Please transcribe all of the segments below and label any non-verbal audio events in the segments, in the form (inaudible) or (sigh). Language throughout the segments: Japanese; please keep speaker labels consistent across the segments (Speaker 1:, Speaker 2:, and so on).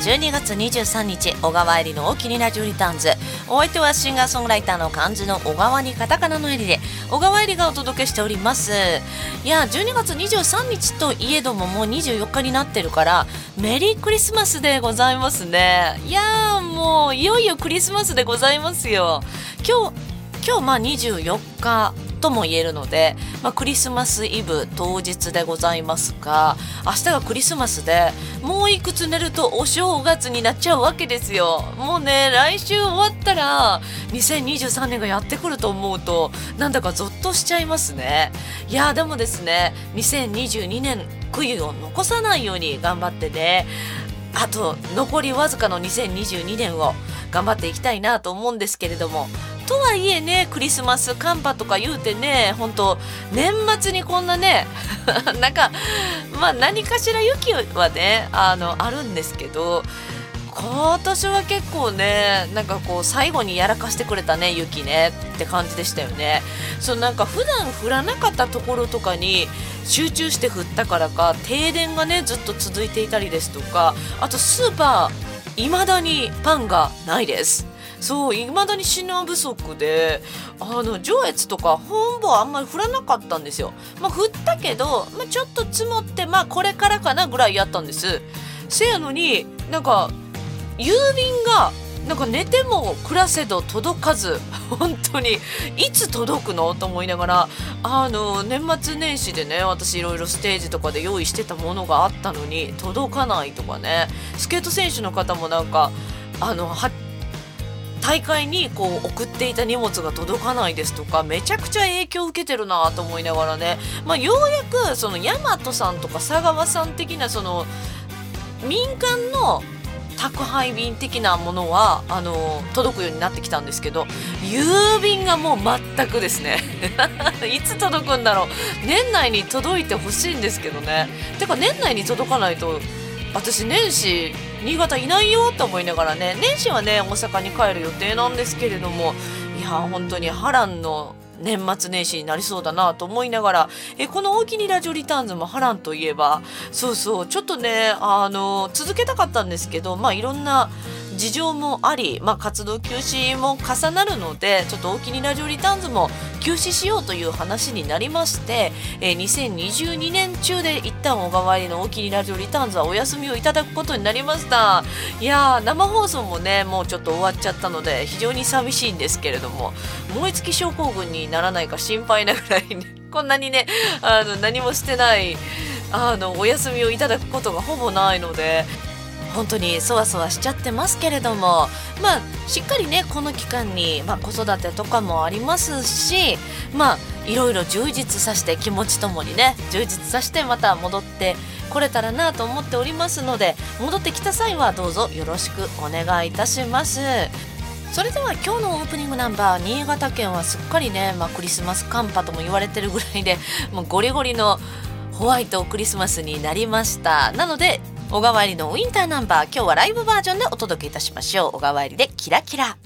Speaker 1: 12月23日小川えりの大きにラジオリターンズ。お相手はシンガーソングライターの漢字の小川にカタカナのえりで小川えりがお届けしております。いや12月23日といえどももう24日になってるからメリークリスマスでございますね。いやもういよいよクリスマスでございますよ。今日今日まあ24日とも言えるので、まあ、クリスマスイブ当日でございますが明日がクリスマスでもういくつ寝るとお正月になっちゃうわけですよ。もうね来週終わったら2023年がやってくると思うとなんだかゾッとしちゃいますね。いやでもですね2022年悔いを残さないように頑張ってね。あと残りわずかの2022年を頑張っていきたいなと思うんですけれどもとはいえねクリスマス寒波とか言うてね本当年末にこんなね (laughs) なんかまあ何かしら雪はねあのあるんですけど今年は結構ねなんかこう最後にやらかしてくれたね雪ねって感じでしたよね。そうなんか普段降らなかったところとかに集中して降ったからか停電がねずっと続いていたりですとかあとスーパー未だにパンがないです。そういまだに品不足であの上越とか本部はあんまり降らなかったんですよ、まあ、降ったけど、まあ、ちょっと積もってまあこれからかなぐらいやったんです。せやのになんか郵便がなんか寝ても暮らせど届かず本当にいつ届くのと思いながらあの年末年始でね私いろいろステージとかで用意してたものがあったのに届かないとかね。スケート選手の方もなんかあの大会にこう送っていた荷物が届かないですとかめちゃくちゃ影響を受けてるなと思いながらね、まあ、ようやくその大和さんとか佐川さん的なその民間の宅配便的なものはあの届くようになってきたんですけど郵便がもう全くですね。(laughs) いつ届くんだろう。年内に届いてほしいんですけどね。てか年内に届かないと私年始新潟いないよと思いながらね年始はね大阪に帰る予定なんですけれどもいや本当に波乱の年末年始になりそうだなと思いながらえこの「おおきにラジオリターンズ」も波乱といえばそうそうちょっとねあの続けたかったんですけどまあいろんな事情もあり、まあ、活動休止も重なるのでちょっと大きにラジオリターンズも休止しようという話になりまして、えー、2022年中で一旦小川入りの大きにラジオリターンズはお休みをいただくことになりました。いやー生放送もねもうちょっと終わっちゃったので非常に寂しいんですけれども燃え尽き症候群にならないか心配なぐらい、ね、(laughs) こんなにねあの何もしてないあのお休みをいただくことがほぼないので本当にそわそわしちゃってますけれどもまあしっかりねこの期間に、まあ、子育てとかもありますしまあいろいろ充実させて気持ちともにね充実させてまた戻ってこれたらなと思っておりますので戻ってきた際はどうぞよろしくお願いいたします。それでは今日のオープニングナンバー新潟県はすっかりね、まあ、クリスマス寒波とも言われてるぐらいでもうゴリゴリのホワイトクリスマスになりました。なので小川入りのウィンターナンバー。今日はライブバージョンでお届けいたしましょう。小川入りでキラキラ。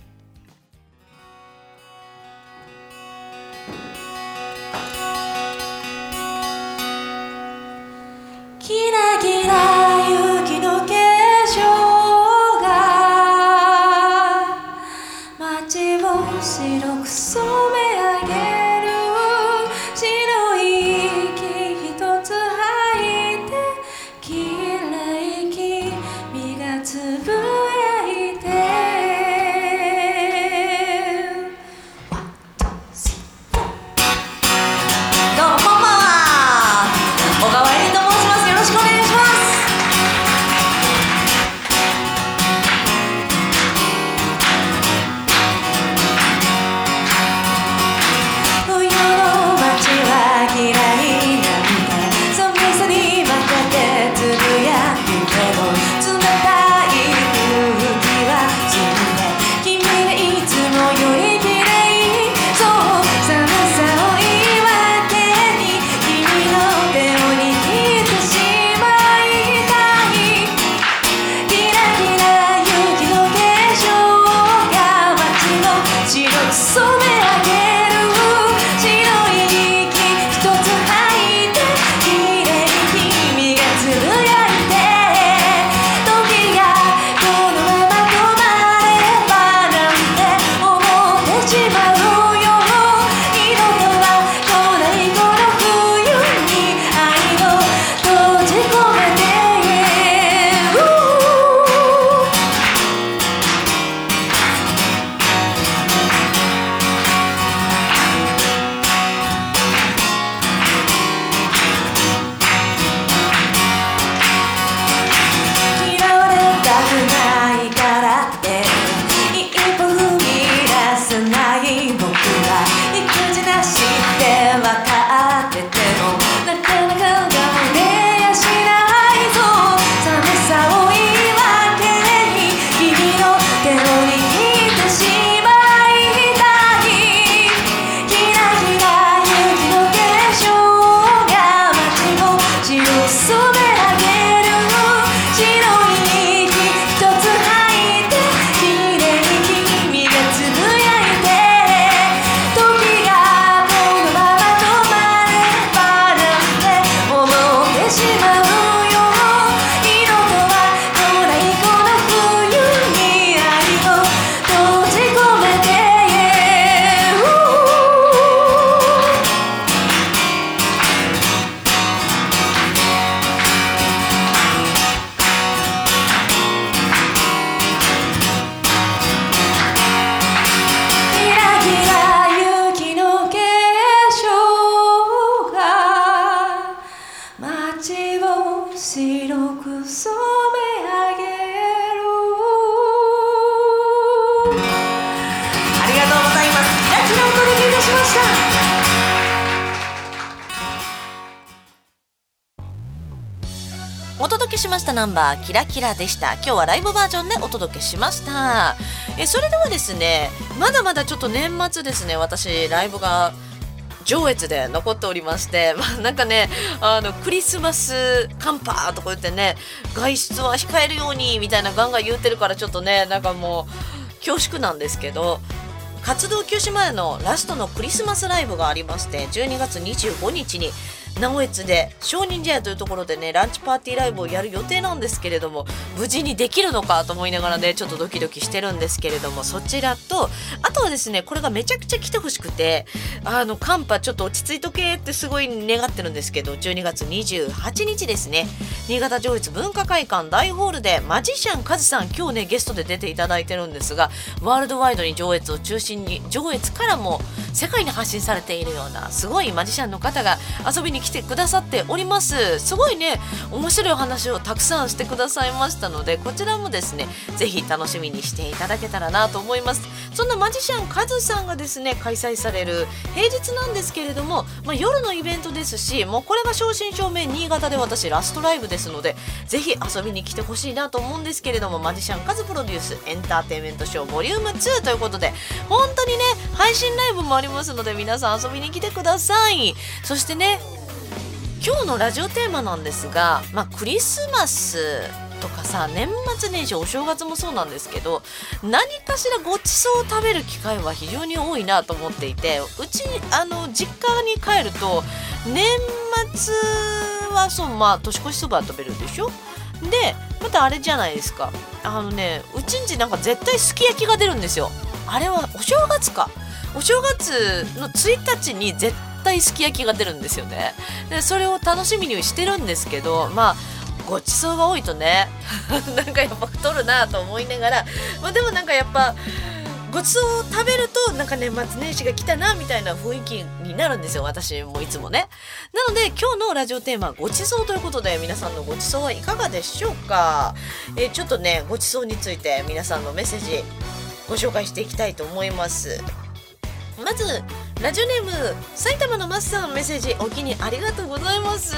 Speaker 1: キラキラでした。今日はライブバージョンでお届けしました。えそれではですねまだまだちょっと年末ですね私ライブが上越で残っておりまして、(laughs) まあ、なんかねあのクリスマス寒波とか言ってね外出は控えるようにみたいなガンガン言ってるからちょっとねなんかもう恐縮なんですけど活動休止前のラストのクリスマスライブがありまして12月25日に直江津で少人茶屋というところでねランチパーティーライブをやる予定なんですけれども無事にできるのかと思いながらねちょっとドキドキしてるんですけれどもそちらとあとはですねこれがめちゃくちゃ来てほしくてあの寒波ちょっと落ち着いとけってすごい願ってるんですけど12月28日ですね新潟上越文化会館大ホールでマジシャンカズさん今日ねゲストで出ていただいてるんですがワールドワイドに上越を中心に上越からも世界に発信されているようなすごいマジシャンの方が遊びに来てくださっております。すごいね面白いお話をたくさんしてくださいましたのでこちらもですね是非楽しみにしていただけたらなと思います。そんなマジシャンカズさんがですね開催される平日なんですけれども、まあ、夜のイベントですしもうこれが正真正銘新潟で私ラストライブですので是非遊びに来てほしいなと思うんですけれどもマジシャンカズプロデュースエンターテインメントショーボリューム2ということで本当にね配信ライブもありますので皆さん遊びに来てください。そしてね今日のラジオテーマなんですが、まあ、クリスマスとかさ年末年始お正月もそうなんですけど何かしらごちそうを食べる機会は非常に多いなと思っていてうちあの実家に帰ると年末はそうまあ年越しそば食べるでしょ？でまたあれじゃないですか。あのねうちんちなんか絶対すき焼きが出るんですよ。あれはお正月か。お正月の1日に絶対すき焼きが出るんですよね。でそれを楽しみにしてるんですけどまあごちそうが多いとね (laughs) なんかやっぱ太るなと思いながら、まあ、でもなんかやっぱごちそうを食べるとなんか年末年始が来たなみたいな雰囲気になるんですよ私もいつもね。なので今日のラジオテーマはごちそうということで皆さんのごちそうはいかがでしょうか、えー、ちょっとねごちそうについて皆さんのメッセージご紹介していきたいと思います。まずラジオネーム埼玉のマスさんメッセージお気にありがとうございます、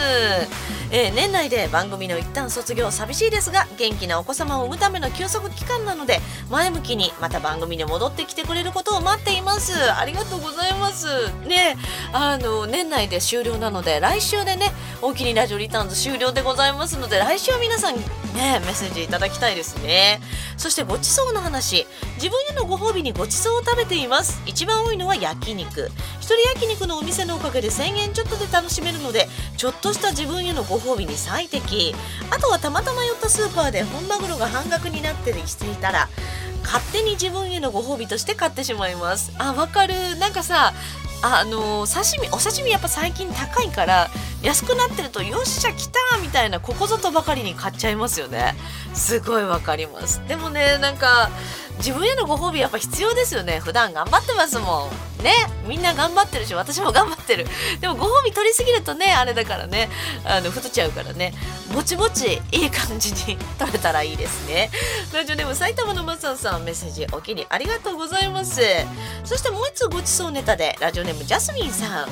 Speaker 1: えー、年内で番組の一旦卒業寂しいですが元気なお子様を産むための休息期間なので前向きにまた番組に戻ってきてくれることを待っています。ありがとうございますねあの年内で終了なので来週でね大きにラジオリターンズ終了でございますので来週は皆さんねメッセージいただきたいですね。そしてごちそうの話。自分へのご褒美にごちそうを食べています。一番多いのは焼肉。一人焼肉のお店のおかげで1000円ちょっとで楽しめるのでちょっとした自分へのご褒美に最適。あとはたまたま寄ったスーパーで本マグロが半額になってしていたら勝手に自分へのご褒美として買ってしまいます。あわかる。なんかさあの刺身お刺身やっぱ最近高いから安くなってるとよっしゃ来たみたいなここぞとばかりに買っちゃいますよね。すごいわかります。でもねなんか自分へのご褒美やっぱ必要ですよね。普段頑張ってますもん。ね。みんな頑張ってるし私も頑張ってる。でもご褒美取りすぎるとねあれだからね。あの太っちゃうからね。ぼちぼちいい感じに取れたらいいですね。ラジオネーム埼玉のマサンさんメッセージおきにありがとうございます。そしてもう一つごちそうネタでラジオネームジャスミンさん。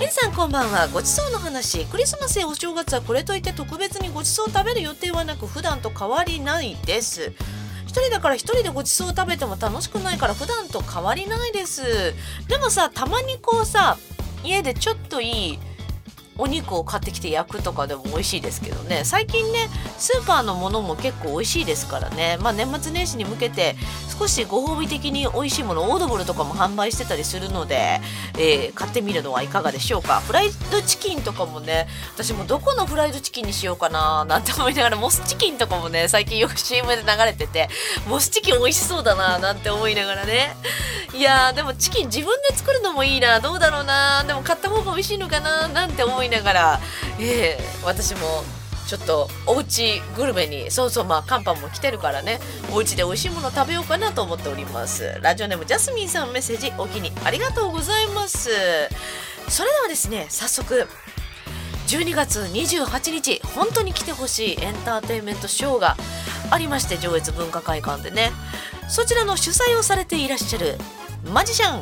Speaker 1: エリさんこんばんは。ごちそうの話。クリスマスやお正月はこれといって特別にごちそう食べる予定はなく普段と変わりないです。一人だから一人でごちそう食べても楽しくないから普段と変わりないです。でもさたまにこうさ家でちょっといいお肉を買ってきて焼くとかでも美味しいですけどね。最近ねスーパーのものも結構美味しいですからね。まあ年末年始に向けて少しご褒美的に美味しいものオードブルとかも販売してたりするので、えー、買ってみるのはいかがでしょうか。フライドチキンとかもね私もどこのフライドチキンにしようかななんて思いながらモスチキンとかもね最近よく CM で流れててモスチキン美味しそうだななんて思いながらね。いやーでもチキン自分で作るのもいいなどうだろうなでも買った方が美味しいのかななんて思いいながら、えー、私もちょっとおうちグルメにそうそうまあ寒波も来てるからね。お家で美味しいもの食べようかなと思っております。ラジオネームジャスミンさんメッセージお気にありがとうございます。それではですね早速12月28日本当に来てほしいエンターテインメントショーがありまして上越文化会館でね。そちらの主催をされていらっしゃるマジシャン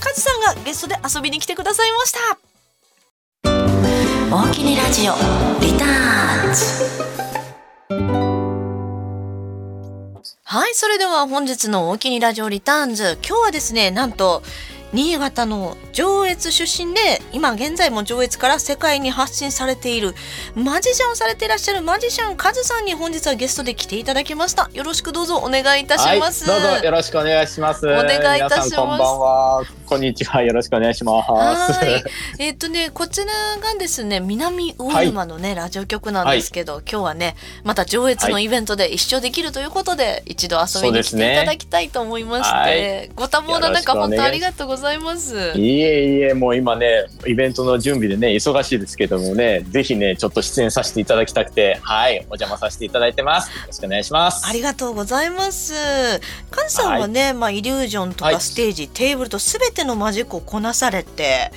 Speaker 1: カズさんがゲストで遊びに来てくださいました。
Speaker 2: 大きにラジオリターンズ
Speaker 1: はい、それでは本日の大きにラジオリターンズ。今日はですね、なんと、新潟の上越出身で今現在も上越から世界に発信されているマジシャンをされていらっしゃるマジシャンカズさんに本日はゲストで来ていただきました。よろしくどうぞお願いいたします、
Speaker 2: はい、どうぞよろしくお願いします。
Speaker 1: お願いいたします
Speaker 2: こんばんは。こんにちは。よろしくお願いします。
Speaker 1: はい。えー、っとねこちらがですね南魚沼のね、はい、ラジオ局なんですけど、はい、今日はねまた上越のイベントで一緒できるということで、一度遊びに来ていただきたいと思いまして、ね、ご多忙な中本当ありがとうございます
Speaker 2: いえいえもう今ねイベントの準備でね忙しいですけどもねぜひねちょっと出演させていただきたくてはいお邪魔させていただいてます。よろしくお願いします。
Speaker 1: ありがとうございます。カンさんはね、はい、まあイリュージョンとかステージ、はい、テーブルとすべてのマジックをこなされて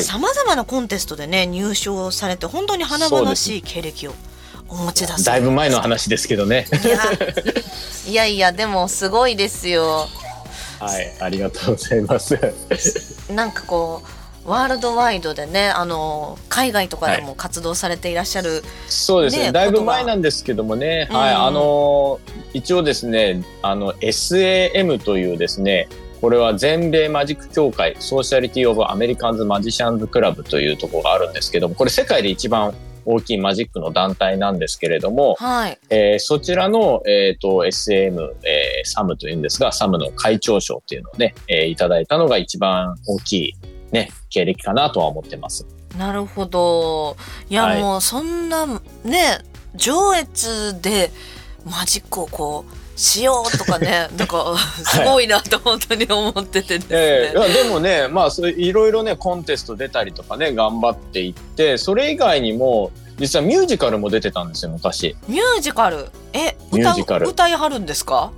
Speaker 1: さまざまなコンテストでね入賞されて本当に華々しい経歴をお持ちだ
Speaker 2: だいぶ前の話ですけどね。
Speaker 1: いやいやでもすごいですよ
Speaker 2: はい、ありがとうございます。(laughs)
Speaker 1: なんかこうワールドワイドでねあの海外とかでも活動されていらっしゃる、はい、
Speaker 2: そうですね。だいぶ前なんですけどもね、うん、はいあの一応ですねあの SAM というですねこれは全米マジック協会 Society of Americans Magicians Club というところがあるんですけどもこれ世界で一番大きいマジックの団体なんですけれども、はい、えー、そちらの、えーと、SM、えー、 SAM というんですが、 SAM の会長賞っていうのをね、えー、いただいたのが一番大きい、ね、経歴かなとは思ってます。
Speaker 1: なるほど。いや、はい、もうそんなね、上越でマジックをこう、しようとかね (laughs) なんかすごいなと本当に思っててですね、え
Speaker 2: ー、でもねまあそれいろいろねコンテスト出たりとかね頑張っていってそれ以外にも実はミュージカルも出てたんですよ昔。
Speaker 1: ミュージカル？えミュージカル。歌いはるんですか？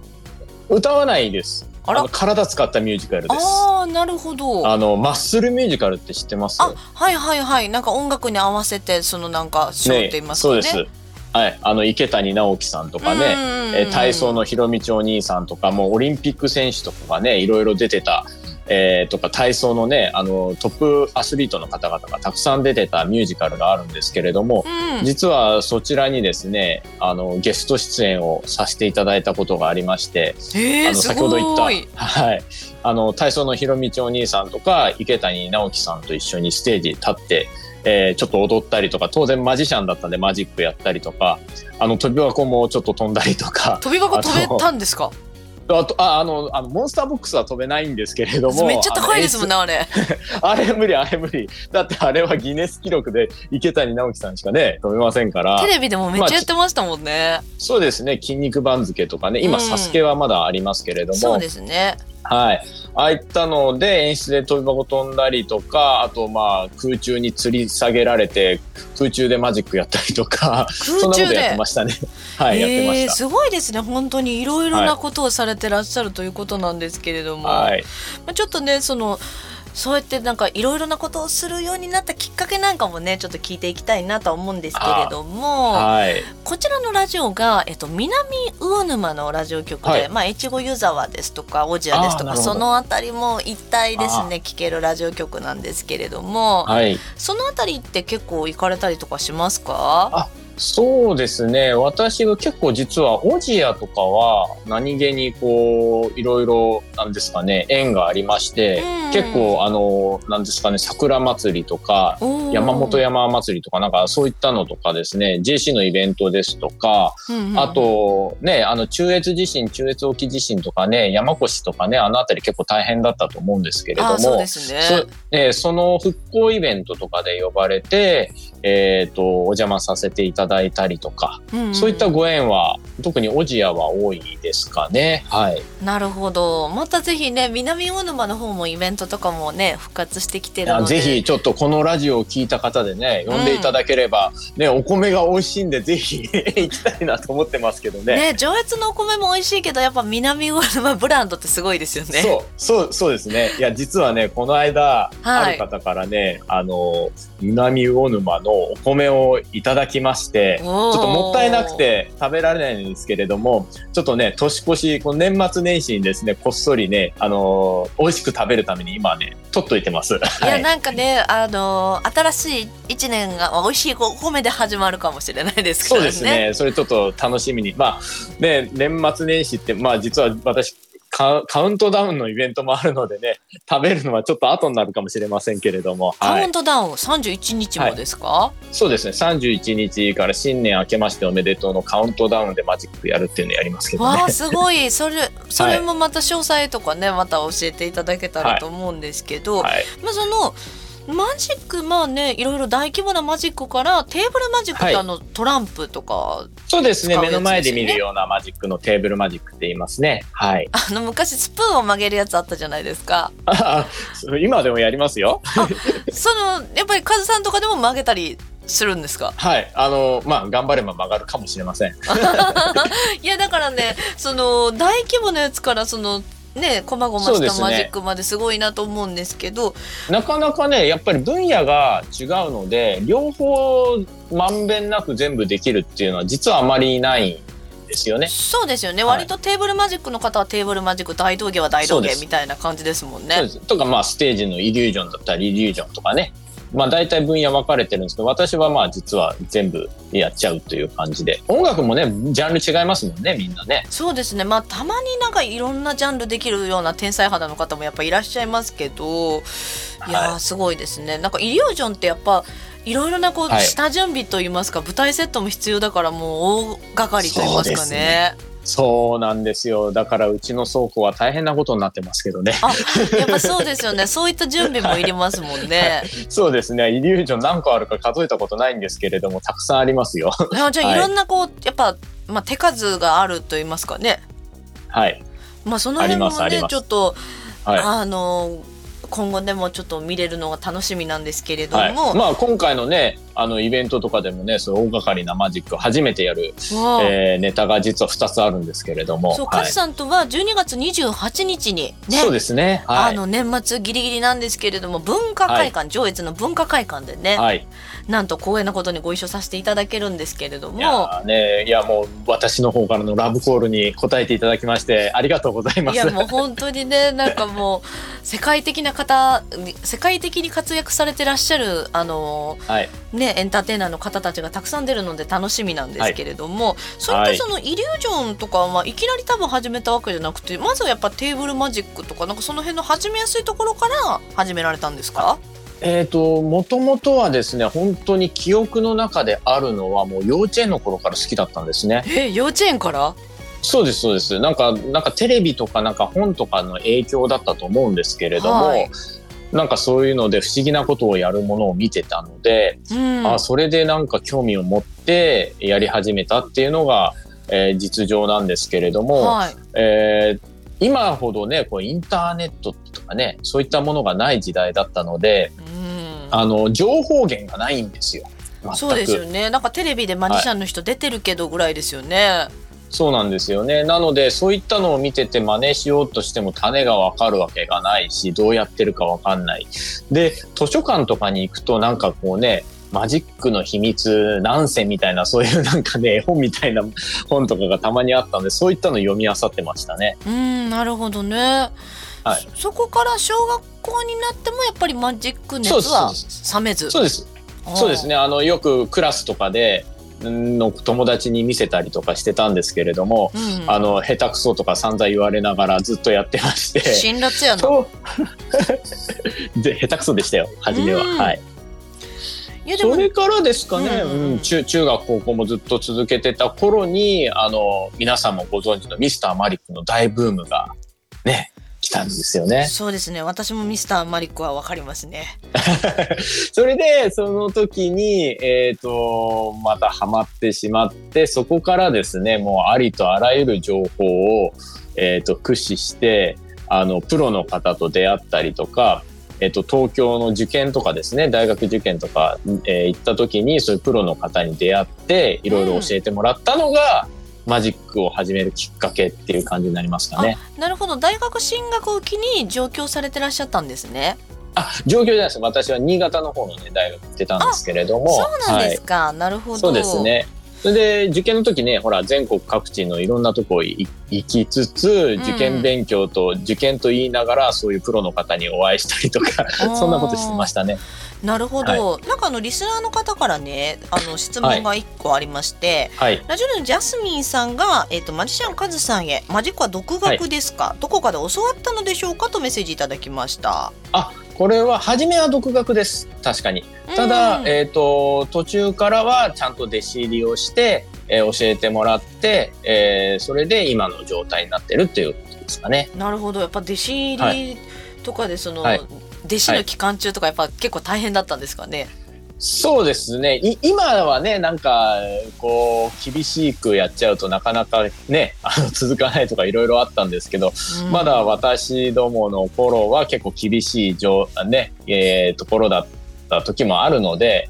Speaker 2: 歌わないです。あら。体使ったミュージカルです。
Speaker 1: ああなるほど。
Speaker 2: あのマッスルミュージカルって知ってます？
Speaker 1: あはいはいはい。なんか音楽に合わせてそのなんかショーって言いますかね、ね、
Speaker 2: そうですはい、あの池谷直樹さんとかね、え体操のひろみちお兄さんとかもオリンピック選手とかがねいろいろ出てた、えー、とか体操のねあのトップアスリートの方々がたくさん出てたミュージカルがあるんですけれども、うん、実はそちらにですねあのゲスト出演をさせていただいたことがありまして、
Speaker 1: えー、あ
Speaker 2: の先ほど言った、はい、あの体操のひろみちお兄さんとか池谷直樹さんと一緒にステージ立ってえー、ちょっと踊ったりとか、当然マジシャンだったんでマジックやったりとか、あの、飛び箱もちょっと飛んだりとか。(laughs)
Speaker 1: 飛び箱飛べたんですか？
Speaker 2: あとああのあのモンスターボックスは飛べないんですけれども
Speaker 1: めっちゃ高いですもんねあれ。(laughs)
Speaker 2: あれ無理あれ無理。だってあれはギネス記録で池谷直樹さんしかね飛べませんから。
Speaker 1: テレビでもめっちゃやってましたもんね、まあ、
Speaker 2: そうですね筋肉番付とかね今、うん、サスケはまだありますけれども。
Speaker 1: そうですね
Speaker 2: はい。ああいったので演出で飛び箱飛んだりとか、あとまあ空中に吊り下げられて空中でマジックやったりとか、(laughs) そんなことやってましたね。(laughs) はい、やってました。
Speaker 1: すごいですね。本当にいろいろなことをされてらっしゃるということなんですけれども、はい、まあちょっとねその。そうやってなんかいろいろなことをするようになったきっかけなんかもねちょっと聞いていきたいなとは思うんですけれども、はい、こちらのラジオが、えっと、南魚沼のラジオ局で、はい、まあ、越後湯沢ですとか小千谷ですとかその辺りも一体ですね聞けるラジオ局なんですけれども、はい、その辺りって結構行かれたりとかしますか？
Speaker 2: そうですね。私が結構実はオジアとかは何気にこういろいろなんですかね縁がありまして、結構あのなんですかね桜祭りとか山本山祭りとかなんかそういったのとかですね JC のイベントですとか、あとねあの中越地震中越沖地震とかね山越とかねあの辺り結構大変だったと思うんですけれども
Speaker 1: そうですね。そ,、
Speaker 2: えその復興イベントとかで呼ばれてえっ、ー、とお邪魔させていただいたりとか、うんうん、そういったご縁は特にオジアは多いですかね。はい。
Speaker 1: なるほど。またぜひね、南大沼の方もイベントとかもね、復活してきてるので。
Speaker 2: ぜひちょっとこのラジオを聞いた方でね、呼んでいただければ、うん、ね、お米が美味しいんで、ぜひ (laughs) 行きたいなと思ってますけどね。
Speaker 1: ね、上越のお米も美味しいけど、やっぱ南大沼ブランドってすごいですよね。
Speaker 2: そう、そう、そうですね。いや、実はね、この間、はい、ある方からね、あの、南魚沼のお米をいただきまして、て、ちょっともったいなくて食べられないんですけれども、ちょっとね、年越し、この年末年始にですね、こっそりね、あのー、美味しく食べるために今ね、取っといてます。い
Speaker 1: や、なんかね、あのー、新しい一年が美味しいお米で始まるかもしれないですからね。
Speaker 2: そうですね。それちょっと楽しみに。まあ、ね、年末年始って、まあ実は私、カウントダウンのイベントもあるのでね、食べるのはちょっと後になるかもしれませんけれども。
Speaker 1: カウントダウン、はい、31日もですか、は
Speaker 2: い、そうですね、31日から新年明けましておめでとうのカウントダウンでマジックやるっていうのやりますけどね。
Speaker 1: わあ、すごい。(laughs) それ、それもまた詳細とかね、また教えていただけたらと思うんですけど、はい、まあその、マジックまあねいろいろ大規模なマジックからテーブルマジックってあの、はい、トランプとか、
Speaker 2: ね、そうですね。目の前で見るようなマジックのテーブルマジックって言いますね。はい。
Speaker 1: あの昔スプーンを曲げるやつあったじゃないですか。(laughs)
Speaker 2: 今でもやりますよ。
Speaker 1: そのやっぱりカズさんとかでも曲げたりするんですか？
Speaker 2: はい。あのまあ頑張れば曲がるかもしれません。(laughs)
Speaker 1: いやだからねその大規模なやつからそのねこまごましたマジックまですごいなと思うんですけど、ね、
Speaker 2: なかなかねやっぱり分野が違うので両方まんべんなく全部できるっていうのは実はあまりないですよね。
Speaker 1: そうですよね、はい、割とテーブルマジックの方はテーブルマジック大道芸は大道芸みたいな感じですもんね。
Speaker 2: とかまあステージのイリュージョンだったりイリュージョンとかねまあ大体分野分かれてるんですけど、私はまあ実は全部やっちゃうという感じで。音楽もね、ジャンル違いますもんね、みんなね。
Speaker 1: そうですね。まあたまになんかいろんなジャンルできるような天才肌の方もやっぱいらっしゃいますけど、いや、はい、すごいですね。なんかイリュージョンってやっぱ、いろいろなこう下準備といいますか、はい、舞台セットも必要だからもう大掛かりと言いますかね。
Speaker 2: そうなんですよ。だからうちの倉庫は大変なことになってますけどね。
Speaker 1: あ、やっぱそうですよね。そういった準備もいりますもんね。(laughs)
Speaker 2: そうですね。イリュージョン何個あるか数えたことないんですけれども、たくさんありますよ。
Speaker 1: じゃあ、いろんなこう、やっぱ、まあ、手数があると言いますかね。
Speaker 2: はい。
Speaker 1: まあ、その辺もね、ちょっと、はい、あの、今後でもちょっと見れるのが楽しみなんですけれども、はい、
Speaker 2: まあ今回のねあのイベントとかでもねそう大掛かりなマジックを初めてやる、えー、ネタが実は2つあるんですけれども。
Speaker 1: そう、はい、さんとは12月28日に
Speaker 2: ねそうですね、
Speaker 1: はい、あの年末ギリギリなんですけれども文化会館、上越の文化会館でね、はい、なんと光栄なことにご一緒させていただけるんですけれども。い
Speaker 2: や,、ね、いやもう私の方からのラブコールに答えていただきましてありがとうございます。
Speaker 1: いやもう本当にね (laughs) なんかもう世界的な方世界的に活躍されてらっしゃるあの、はい、ね、エンターテイナーの方たちがたくさん出るので楽しみなんですけれども、はい、そういったそのイリュージョンとかはいきなり多分始めたわけじゃなくてまずはやっぱテーブルマジックとかなんかその辺の始めやすいところから始められたんですか？
Speaker 2: えーと、もともとはですね本当に記憶の中であるのはもう幼稚園の頃から好きだったんですね。
Speaker 1: え幼稚園から？
Speaker 2: そうですそうです。なんかなんかテレビとかなんか本とかの影響だったと思うんですけれども、はい、なんかそういうので不思議なことをやるものを見てたので、うん、あそれでなんか興味を持ってやり始めたっていうのが、えー、実情なんですけれども、はい、えー、今ほどねこうインターネットとかねそういったものがない時代だったので、うん、あの情報源がないんですよ。
Speaker 1: そうですよね。なんかテレビでマジシャンの人出てるけどぐらいですよね。はい
Speaker 2: そうなんですよね。なので、そういったのを見てて真似しようとしても種がわかるわけがないし、どうやってるかわかんない。で、図書館とかに行くとなんかこうね、マジックの秘密何選みたいな、そういうなんかね、(laughs) 絵本みたいな本とかがたまにあったので、そういったの読み漁ってましたね。
Speaker 1: うん、なるほどね。はい、そこから小学校になってもやっぱりマジック熱は冷めず
Speaker 2: そうですそうですねあのよくクラスとかでの友達に見せたりとかしてたんですけれども、うん、あの下手くそとか散々言われながらずっとやってまして。
Speaker 1: 辛辣やな。(laughs)
Speaker 2: で下手くそでしたよ初めは、うん、はい。それからですかね、うん、中中学高校もずっと続けてた頃にあの皆さんもご存知のミスターマリックの大ブームがね来たんですよね。
Speaker 1: そうですね。私もミスターマリックはわかりますね。(laughs)
Speaker 2: それで、その時に、えっ、ー、と、またハマってしまって、そこからですね、もうありとあらゆる情報を、えっ、ー、と、駆使して、あの、プロの方と出会ったりとか、えっと、東京の受験とかですね、大学受験とか、えー、行った時に、そういうプロの方に出会って、いろいろ教えてもらったのが、うんマジックを始めるきっかけっていう感じになりますかね。
Speaker 1: なるほど。大学進学を機に上京されてらっしゃったんですね。
Speaker 2: あ上京じゃないです。私は新潟の方のね大学行ってたんですけれども。
Speaker 1: そうなんですか、はい、なるほど。
Speaker 2: そうですね。それで受験の時ねほら全国各地のいろんなとこ行きつつ受験勉強と、受験と言いながらそういうプロの方にお会いしたりとかそんなことしてましたね。
Speaker 1: なるほど、はい、なんかあのリスナーの方からねあの質問が1個ありまして、はい、ラジオのジャスミンさんが、えーと、マジシャンカズさんへマジックは独学ですか、はい、どこかで教わったのでしょうか？とメッセージいただきました。
Speaker 2: あこれは初めは独学です。確かに。ただ、えーと、途中からはちゃんと弟子入りをして、えー、教えてもらって、えー、それで今の状態になってるっていうことですかね。
Speaker 1: なるほど。やっぱ弟子入りとかでその、はい、弟子の期間中とかやっぱ結構大変だったんですかね？
Speaker 2: そうですね今はねなんかこう厳しくやっちゃうとなかなかねあの続かないとかいろいろあったんですけど、うん、まだ私どもの頃は結構厳しい状、ねえー、ところだった時もあるので、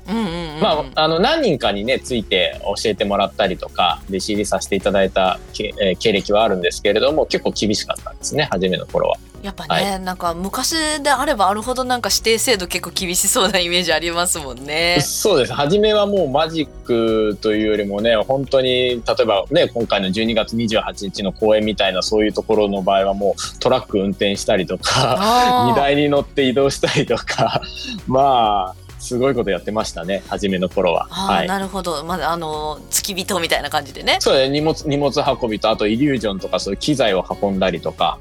Speaker 2: まあ、あの何人かにねついて教えてもらったりとか弟子入りさせていただいたけ、えー、経歴はあるんですけれども結構厳しかったんですね初めの頃は。
Speaker 1: やっぱね、はい、なんか昔であればあるほどなんか指定制度結構厳しそうなイメージありますもんね。
Speaker 2: そうです。初めはもうマジックというよりもね本当に例えばね今回の12月28日の公演みたいなそういうところの場合はもうトラック運転したりとか (laughs) 荷台に乗って移動したりとか。(laughs) まあすごいことやってましたね初めの頃は。
Speaker 1: はい、なるほどまだあの付き人みたいな感じでね。
Speaker 2: そうね荷物荷物運びとあとイリュージョンとかそういう機材を運んだりとか、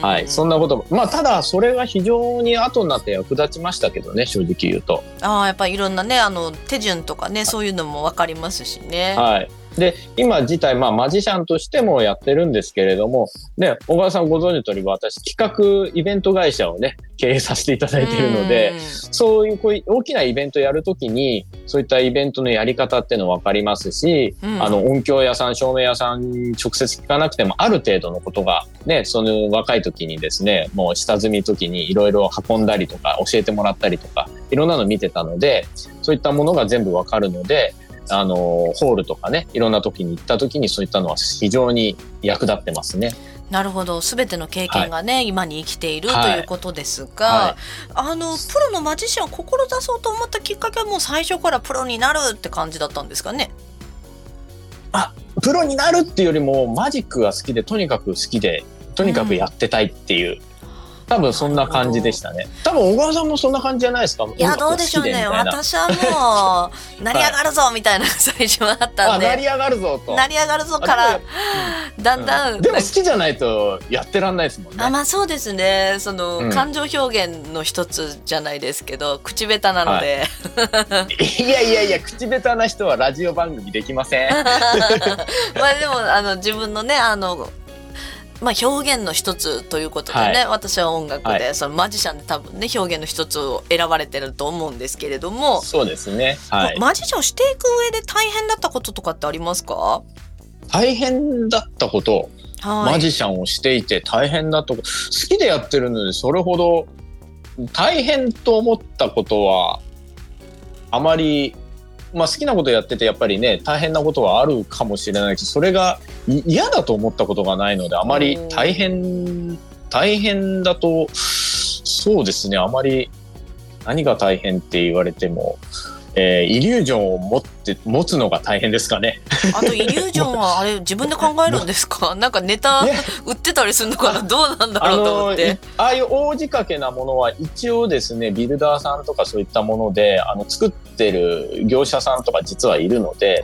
Speaker 2: はい、そんなこともまあただそれが非常に後になって役立ちましたけどね正直言うと。
Speaker 1: ああやっぱりいろんなねあの手順とかねそういうのも分かりますしね。
Speaker 2: はいで、今自体、まあ、マジシャンとしてもやってるんですけれども、ね、小川さんご存知の通り、私、企画イベント会社をね、経営させていただいているので、そういうこういう大きなイベントやるときに、そういったイベントのやり方っていうの分かりますし、うん、あの、音響屋さん、照明屋さんに直接聞かなくても、ある程度のことが、ね、その若い時にですね、もう下積み時にいろいろ運んだりとか、教えてもらったりとか、いろんなの見てたので、そういったものが全部わかるので、あの、ホールとかね、いろんな時に行った時にそういったのは非常に役立ってますね。
Speaker 1: なるほど。全ての経験がね、はい、今に生きているということですが、はい、あのプロのマジシャンを志そうと思ったきっかけはもう最初からプロになるって感じだったんですかね？
Speaker 2: あプロになるっていうよりもマジックが好きでとにかく好きでとにかくやってたいっていう、うん多分そんな感じでしたね。多分小川さんもそんな感じじゃないですか？
Speaker 1: いやどうでしょうね。私はもう成り上がるぞみたいな最初はあったんで。
Speaker 2: 成り上がるぞと。
Speaker 1: 成り上がるぞからだんだん、
Speaker 2: うん、でも好きじゃないとやってらんないですもんね。
Speaker 1: あまあそうですね。その、うん、感情表現の一つじゃないですけど口下手なので。
Speaker 2: はい、いやいやいや口下手な人はラジオ番組できません。(laughs) ま
Speaker 1: あでもあの自分のねあのまあ、表現の一つということでね、はい、私は音楽で、はい、そのマジシャンで多分ね表現の一つを選ばれてると思うんですけれども。
Speaker 2: そうですね、はい、
Speaker 1: マジシャンをしていく上で大変だったこととかってありますか？
Speaker 2: 大変だったこと、はい、マジシャンをしていて大変だと。好きでやってるのでそれほど大変と思ったことはあまりまあ、好きなことやっててやっぱりね大変なことはあるかもしれないけどそれが嫌だと思ったことがないのであまり大変大変だとそうですねあまり何が大変って言われてもえー、イリュージョンを持って持つのが大変ですかね。
Speaker 1: あとイリュージョンはあれ自分で考えるんですか？(laughs) なんかネタ売ってたりするのかな、どうなんだろうと思って。
Speaker 2: ああいう大仕掛けなものは一応ですねビルダーさんとかそういったものであの作ってる業者さんとか実はいるので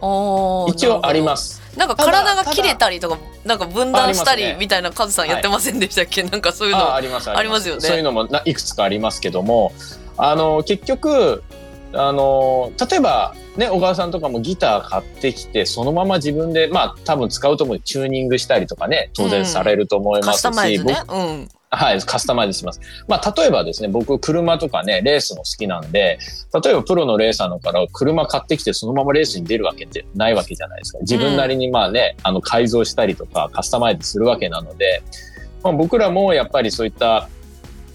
Speaker 2: 一応あります。
Speaker 1: なんか体が切れたりとかなんか分断したりみたいなカズさんやってませんでしたっけ、はい、なんかそういうの
Speaker 2: ありますありますよね。そういうのもいくつかありますけどもあの結局あの例えばね小川さんとかもギター買ってきてそのまま自分でまあ多分使うと思うチューニングしたりとかね当然されると思いますし、うん、
Speaker 1: ね、うん。
Speaker 2: はい、カスタマイズします。まあ、例えばですね、僕、車とかね、レースも好きなんで、例えばプロのレーサーのから車買ってきてそのままレースに出るわけってないわけじゃないですか。自分なりにまあね、うん、あの、改造したりとかカスタマイズするわけなので、まあ、僕らもやっぱりそういった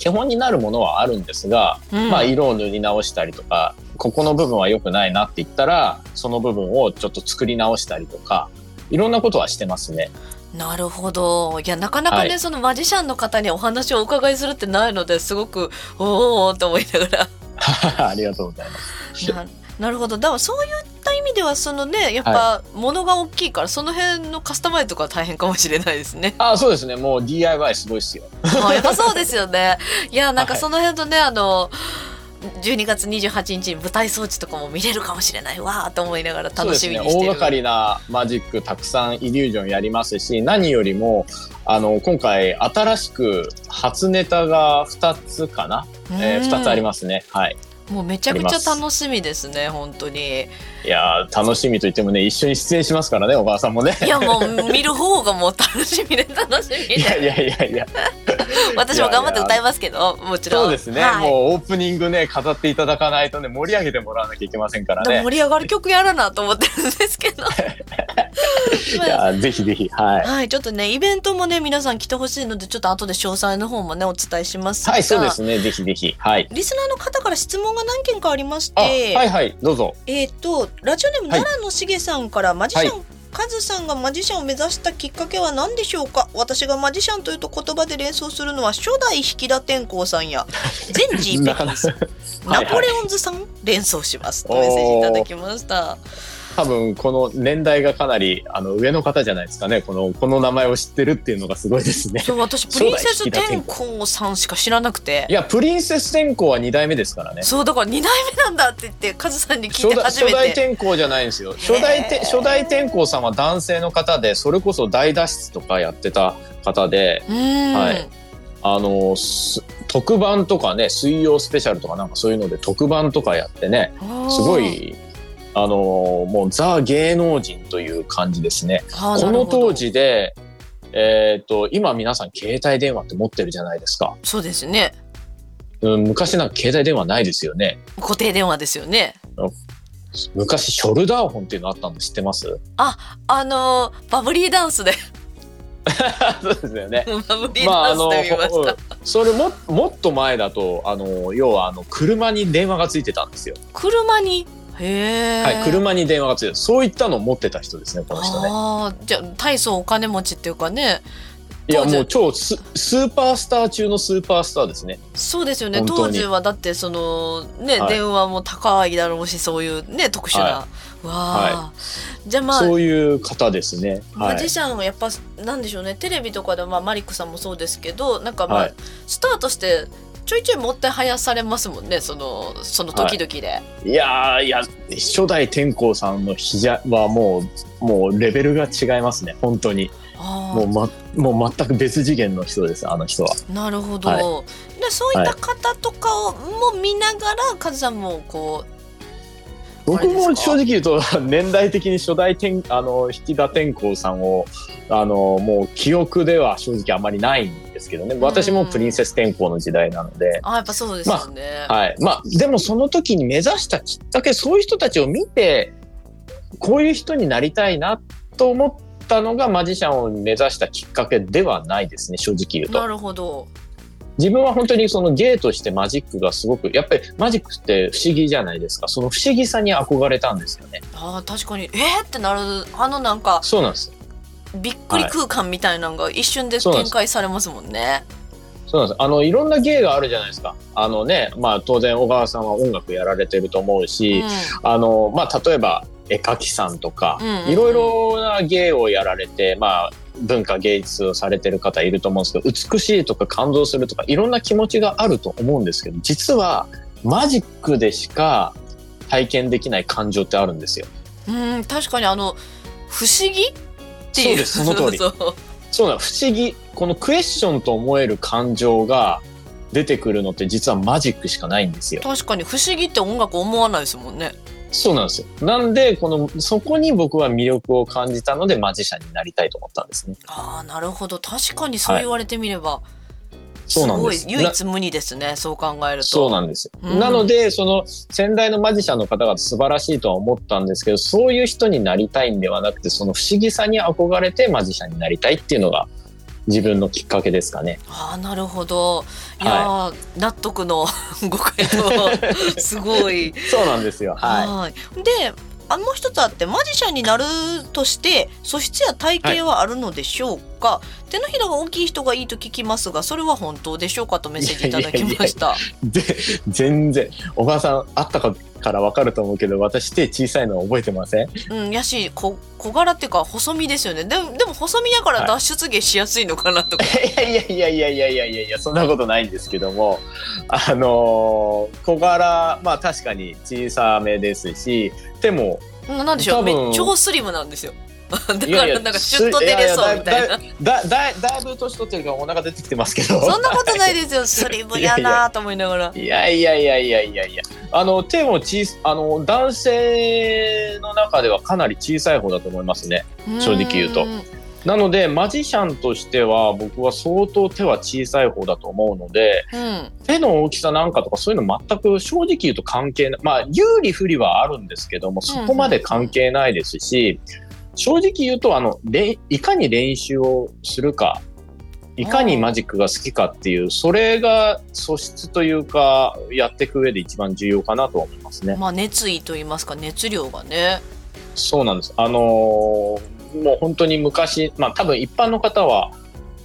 Speaker 2: 基本になるものはあるんですが、うん、まあ、色を塗り直したりとか、ここの部分は良くないなって言ったら、その部分をちょっと作り直したりとか、いろんなことはしてますね。
Speaker 1: なるほど。いやなかなかね、
Speaker 2: はい。
Speaker 1: そのマジシャンの方にお話をお伺いするってないのですごくおおと思いながら。(laughs)
Speaker 2: ありがとうございます。
Speaker 1: ななるほど。だからそういった意味ではそのねやっぱ物が大きいからその辺のカスタマイズとかは大変かもしれないですね。
Speaker 2: あそうですね。もう DIY すごいですよ。
Speaker 1: あやっぱそうですよね。(laughs) いやなんか
Speaker 2: はい
Speaker 1: その辺とね、あの12月28日に舞台装置とかも見れるかもしれないわーと思いながら楽しみにしてる。
Speaker 2: そうですね。大掛かりなマジックたくさんイリュージョンやりますし、何よりもあの今回新しく初ネタが2つかな？えー、2つあり
Speaker 1: ま
Speaker 2: ますね。はい。
Speaker 1: す。もうめちゃくちゃ楽しみですね本当に。
Speaker 2: いやー楽しみといってもね一緒に出演しますからねおばあさんもね。
Speaker 1: いやもう見る方がもう楽しみで楽しみで。
Speaker 2: いやいやいやいや。(laughs)
Speaker 1: 私も頑張って歌いますけどもちろん。
Speaker 2: そうですね、
Speaker 1: はい
Speaker 2: もうオープニングね飾っていただかないとね盛り上げてもらわなきゃいけませんからね。
Speaker 1: 盛り上がる曲やらなと思ってるんですけど。(laughs)
Speaker 2: いやぜひぜひはい。
Speaker 1: はい、ちょっとね、イベントもね、皆さん来てほしいので、ちょっと後で詳細の方もね、お伝えしますが。
Speaker 2: はいそうですねぜひぜひはい。
Speaker 1: リスナーの方から質問が何件かありまし
Speaker 2: あ
Speaker 1: て、
Speaker 2: はいはいどうぞ。
Speaker 1: えっ、と、ラジオネーム、
Speaker 2: はい。
Speaker 1: 奈良のしげさんから、マジシャン、
Speaker 2: は
Speaker 1: カズさんがマジシャンを目指したきっかけは何でしょうか？私がマジシャンというと言葉で連想するのは初代引田天功さんや (laughs) 全ジーナポレオンズさん連想します。とメッセージいただきました
Speaker 2: 多分この年代がかなりあの上の方じゃないですかね。このこの名前を知ってるっていうのがすごいですね。
Speaker 1: そう私プリンセス天功さんしか知らなくて。
Speaker 2: いやプリンセス天功は2代目ですからね。
Speaker 1: そうだから2代目なんだって言ってカズさんに聞いて初め
Speaker 2: 初代
Speaker 1: て
Speaker 2: 天功じゃないんですよ。初代て初代天功さんは男性の方でそれこそ大脱出とかやってた方ではい。あのす特番とかね水曜スペシャルとかなんかそういうので特番とかやってねすごいあのもうザ芸能人という感じですね。この当時でえっ、と今皆さん携帯電話って持ってるじゃないですか。
Speaker 1: そうですね
Speaker 2: うん、昔なんか携帯電話ないですよね。
Speaker 1: 固定電話ですよね
Speaker 2: 昔ショルダーホンっていうのあったの知ってます？
Speaker 1: あのーバブリーダンスで (laughs)
Speaker 2: そうですよね。(laughs)
Speaker 1: バブリー
Speaker 2: まああの
Speaker 1: ダンスで見ました、
Speaker 2: うんそれももっと前だとあの要はあの車に電話がついてたんですよ。
Speaker 1: 車に？へえ、
Speaker 2: はい、車に電話がついてた。そういったのを持ってた人ですねこの人ね。
Speaker 1: ああじゃあ大層お金持ちっていうかね。
Speaker 2: いやもう超ススーパースター中のスーパースターですね。
Speaker 1: そうですよね。
Speaker 2: 本当
Speaker 1: 時はだってそのね、
Speaker 2: はい。
Speaker 1: 電話も高いだろうしそういうね特殊な、
Speaker 2: は
Speaker 1: わあ、じゃあまあ
Speaker 2: そういう方ですね。はい。
Speaker 1: マジ。シャンはやっぱなんでしょうね。テレビとかで、まあ、マリックさんもそうですけどなんかまあ、
Speaker 2: はい。
Speaker 1: スタートしてちょいちょいもってはやされますもんねそのその時々で、
Speaker 2: いやーいや初代天功さんの膝はもうもうレベルが違いますね本当に。
Speaker 1: あ
Speaker 2: もうまもう全く別次元の人ですあの人は。
Speaker 1: あなるほど、
Speaker 2: はい。
Speaker 1: でそういった方とかをも見ながらカズさんもこ
Speaker 2: 僕も正直言うと (laughs) 年代的に初代天あの引田天功さんをあのもう記憶では正直あまりないんですけどね。私もプリンセス天功の時代なので、
Speaker 1: うあやっぱそうですよね、
Speaker 2: はい。まあでもその時に目指したきっかけそういう人たちを見てこういう人になりたいなと思ったのがマジシャンを目指したきっかけではないですね正直言うと。
Speaker 1: な。るほど。
Speaker 2: 自分は本当にその芸としてマジックがすごくやっぱりマジックって不思議じゃないですか。その不思議さに憧れたんですよね。
Speaker 1: あー確かに。えー、ってなるあのなんか
Speaker 2: そうなんです
Speaker 1: びっくり空間みたいなのが一瞬
Speaker 2: で
Speaker 1: 展開されますもんね。
Speaker 2: そうなんです。あのいろんな芸があるじゃないですか。あのねまあ当然小川さんは音楽やられてると思うし、あのまあ例えば絵描きさんとか、
Speaker 1: うんうんうん。
Speaker 2: いろいろな芸をやられてまあ文化芸術をされてる方いると思うんですけど美しいとか感動するとかいろんな気持ちがあると思うんですけど実はマジックでしか体験できない感情ってあるんですよ。
Speaker 1: うん、うん確かにあの不思議っていう
Speaker 2: そうですその通り (laughs)
Speaker 1: そうそう
Speaker 2: そうなの不思議このクエスチョンと思える感情が出てくるのって実はマジックしかないんですよ。
Speaker 1: 確かに不思議って音楽思わないですもんね。
Speaker 2: そうなんですよ。なんでこのそこに僕は魅力を感じたのでマジシャンになりたいと思ったんですね。
Speaker 1: ああなるほど確かにそう言われてみれば、
Speaker 2: そうなんです
Speaker 1: すごい唯一無二ですねそう考えると。
Speaker 2: そうなんですよ。
Speaker 1: うん
Speaker 2: なので、その先代のマジシャンの方々素晴らしいとは思ったんですけど、そういう人になりたいんではなくて、その不思議さに憧れてマジシャンになりたいっていうのが自分のきっかけですかね。
Speaker 1: ああなるほどいやー、納得のご回答すごい。
Speaker 2: そうなんですよ。は
Speaker 1: はいであもう一つあってマジシャンになるとして素質や体型はあるのでしょうか、手のひらが大きい人がいいと聞きますがそれは本当でしょうかとメッセージいただきました。
Speaker 2: 全然小川さんあったかからわかると思うけど私手小さいの覚えてません
Speaker 1: うんやし小小柄っていうか細身ですよねでもでも細身やから脱出芸しやすいのかなとか、
Speaker 2: はい、いやいやいやいやいやいやいやそんなことないんですけどもあのー、小柄まあ確かに小さめですし手も
Speaker 1: なんでしょう超スリムなんですよ (laughs) だからなんかシュッと出れそうみたいな。
Speaker 2: だだいぶ年取ってるからお腹出てきてますけど。
Speaker 1: そんなことないですよ。スリムやなと思いながら。
Speaker 2: いやいやいやいやいや。いやあの手も小さあの男性の中ではかなり小さい方だと思いますね。正直言うと。
Speaker 1: ん
Speaker 2: なのでマジシャンとしては僕は相当手は小さい方だと思うので
Speaker 1: うん。
Speaker 2: 手の大きさなんかとかそういうの全く正直言うと関係ない。まあ有利不利はあるんですけどもそこまで関係ないですし、正直言うとあのれいかに練習をするかいかにマジックが好きかっていうそれが素質というかやっていく上で一番重要かなと思いますね。
Speaker 1: まあ熱意と言いますか熱量がね。
Speaker 2: そうなんです。あのーもう本当に昔まあ多分一般の方は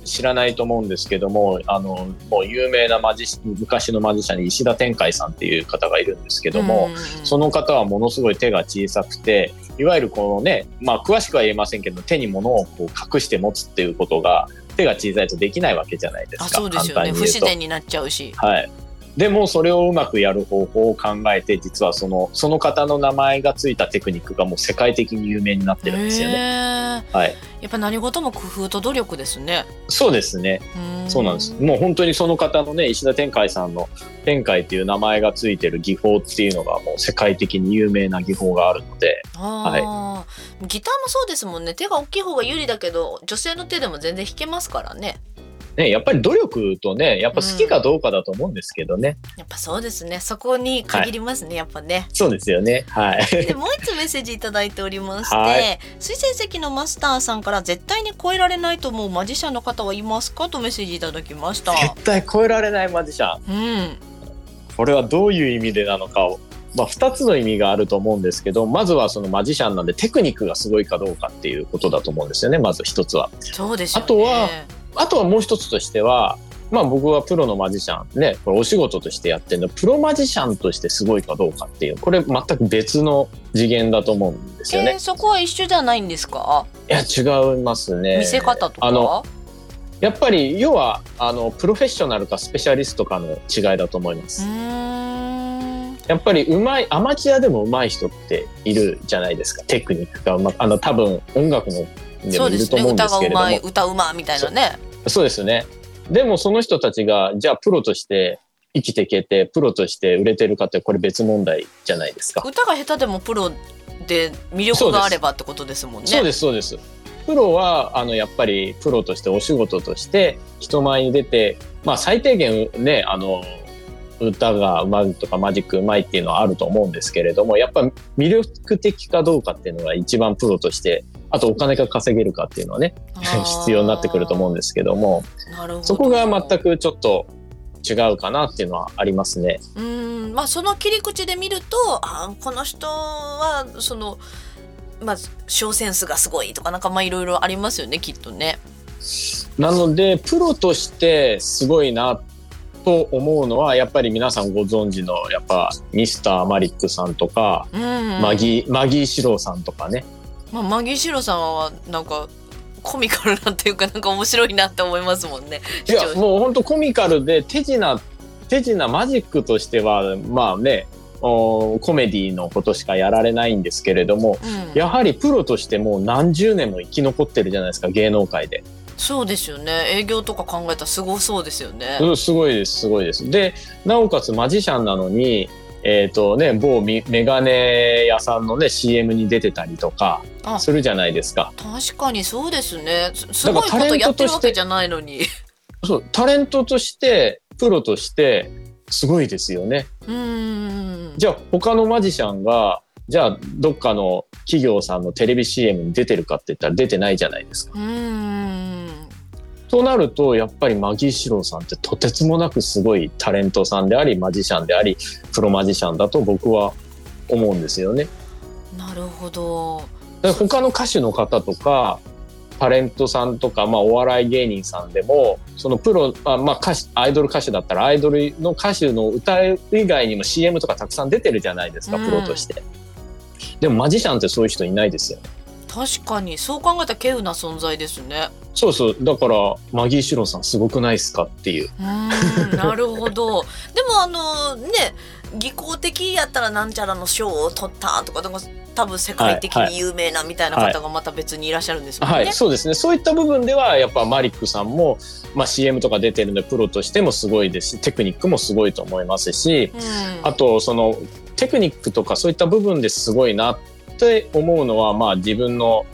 Speaker 2: 知らないと思うんですけども、あの、もう有名なマジシ、昔のマジシャンに石田天海さんっていう方がいるんですけども、その方はものすごい手が小さくて、いわゆるこのね、まあ詳しくは言えませんけど、手に物をこう隠して持つっていうことが、手が小さいとできないわけじゃないですか。
Speaker 1: あそうですよね不自然になっちゃうし
Speaker 2: はい。でもそれをうまくやる方法を考えて、実はその、その方の名前がついたテクニックがもう世界的に有名になってるんですよね。はい。
Speaker 1: やっぱ何事も工夫と努力ですね
Speaker 2: そうですね。そうなんです。もう本当にその方のね、石田天海さんの天海っていう名前がついてる技法っていうのがもう世界的に有名な技法があるので、
Speaker 1: あーギターもそうですもんね手が大きい方が有利だけど女性の手でも全然弾けますからね
Speaker 2: ね、やっぱり努力とね、やっぱ好きかどうかだと思うんですけどね。
Speaker 1: やっぱそうですねそこに限りますね、やっぱね
Speaker 2: そうですよね。はい。
Speaker 1: でもう一つメッセージいただいておりまして、
Speaker 2: はい
Speaker 1: 水星石のマスターさんから絶対に超えられないと思うマジシャンの方はいますかとメッセージいただきました。
Speaker 2: 絶対超えられないマジシャン。
Speaker 1: うん、
Speaker 2: これはどういう意味でなのかを。まあ、二つの意味があると思うんですけど、まずはそのマジシャンなんでテクニックがすごいかどうかっていうことだと思うんですよね。まず一つは。
Speaker 1: そうですよね。
Speaker 2: あとはあとはもう一つとしては、まあ僕はプロのマジシャンね、これお仕事としてやってるの、プロマジシャンとしてすごいかどうかっていう、これ全く別の次元だと思うんですよね。
Speaker 1: えーそこは一緒じゃないんですか？
Speaker 2: いや、違いますね。
Speaker 1: 見せ方とか？
Speaker 2: あのやっぱり、要は、あの、プロフェッショナルかスペシャリストかの違いだと思いま
Speaker 1: う
Speaker 2: す。やっぱりうまい、アマチュアでもうまい人っているじゃないですか。テクニックがうまく、あの、多分音楽ので
Speaker 1: そうですね。
Speaker 2: もいると思うんで
Speaker 1: 歌がう
Speaker 2: すけれども。
Speaker 1: まい歌うまみたいなね。
Speaker 2: そうですよね。でもその人たちが、じゃあプロとして生きていけて、プロとして売れてるかってこれ別問題じゃないですか。
Speaker 1: 歌が下手でもプロで魅力があればってことですもんね。
Speaker 2: そうです、そうです。プロは、あの、やっぱりプロとしてお仕事として人前に出て、まあ最低限ね、あの、歌がうまいとかマジックうまいっていうのはあると思うんですけれども、やっぱ魅力的かどうかっていうのが一番プロとして、あとお金が稼げるかっていうのはね、必要になってくると思うんですけども。そこが全くちょっと違うかなっていうのはありますね。
Speaker 1: うんまあその切り口で見るとあこの人はそのまあ小センスがすごいとかなんかまあいろいろありますよねきっとね。
Speaker 2: なので、プロとしてすごいなと思うのは、やっぱり皆さんご存知の、やっぱミスターマリックさんとか、
Speaker 1: うん、
Speaker 2: マギー、マギーシローさんとかね。
Speaker 1: まあ、マギーシロさんはなんかコミカルなっていうかなんか面白いなって思いますもんね。
Speaker 2: いや、もう本当コミカルで手品、手品マジックとしては、まあね、おコメディのことしかやられないんですけれども、
Speaker 1: うん、
Speaker 2: やはりプロとしてもう何十年も生き残ってるじゃないですか、芸能界で。
Speaker 1: そうですよね営業とか考えたらすごそうですよね。
Speaker 2: うんすごいです、すごいです。で、なおかつマジシャンなのに、えっ、とね、某みメガネ屋さんのね、CM に出てたりとか
Speaker 1: あ
Speaker 2: するじゃないですか。
Speaker 1: 確かにそうですねすすごいことやってるわけじゃないのに。
Speaker 2: そう、タレントとして、プロとして、すごいですよね。
Speaker 1: うん
Speaker 2: じゃあ、他のマジシャンが、じゃあ、どっかの企業さんのテレビ CM に出てるかって言ったら出てないじゃないですか。
Speaker 1: うん
Speaker 2: となると、やっぱりマギーシローさんってとてつもなくすごいタレントさんであり、マジシャンであり、プロマジシャンだと僕は思うんですよね。
Speaker 1: なるるほど。
Speaker 2: で他の歌手の方とかタレントさんとか、まあ、お笑い芸人さんでもそのプロあ、まあ、歌手アイドル歌手だったらアイドルの歌手の歌以外にも CM とかたくさん出てるじゃないですか、プロとして。でもマジシャンってそういう人いないですよね。
Speaker 1: 確かにそう考えたら稀有な存在ですね。
Speaker 2: そうそうだからマギー・シュロンさんすごくないですかっていう。
Speaker 1: うんなるほど。でもあのね技巧的やったらなんちゃらの賞を取ったとかか多分世界的に有名なみたいな方がまた別にいらっしゃるんですもんね。
Speaker 2: はい、はい、そうですねそういった部分ではやっぱマリックさんも、まあ、CM とか出てるんでプロとしてもすごいですしテクニックもすごいと思いますし、うん、あとそのテクニックとかそういった部分ですごいなって思うのは、まあ、自分の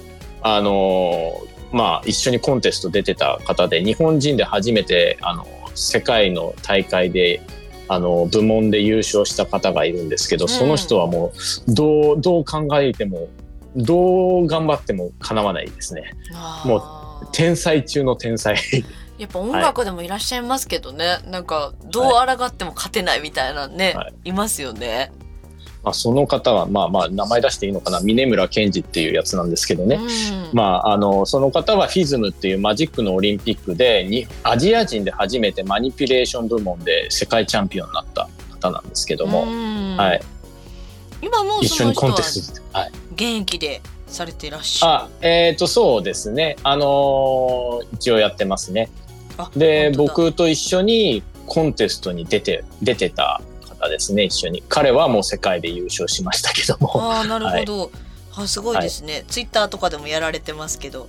Speaker 2: あのまあ、一緒にコンテスト出てた方で日本人で初めてあの世界の大会であの部門で優勝した方がいるんですけど、その人はもうどうどう考えてもどう頑張ってもかなわないですね。もう天才中の天才。
Speaker 1: やっぱ音楽でもいらっしゃいますけどね、はい、なんかどう抗っても勝てないみたいなね、はい、いますよね。
Speaker 2: まあ、その方は、まあまあ、名前出していいのかな、峰村健二っていうやつなんですけどね。うん、まあ、あの、その方はフィズムっていうマジックのオリンピックで、に、アジア人で初めてマニピュレーション部門で世界チャンピオンになった方なんですけども、うん、はい。
Speaker 1: 今も一緒にコンテストはい。現役でされていらっしゃる？あ、
Speaker 2: えっ、ー、と、そうですね。あのー、一応やってますね。で、僕と一緒にコンテストに出て、出てた方ですね、一緒に。彼はもう世界で優勝しましたけども。
Speaker 1: ああ、なるほど。はい、あすごいですね、はい、ツイッターとかでもやられてますけど。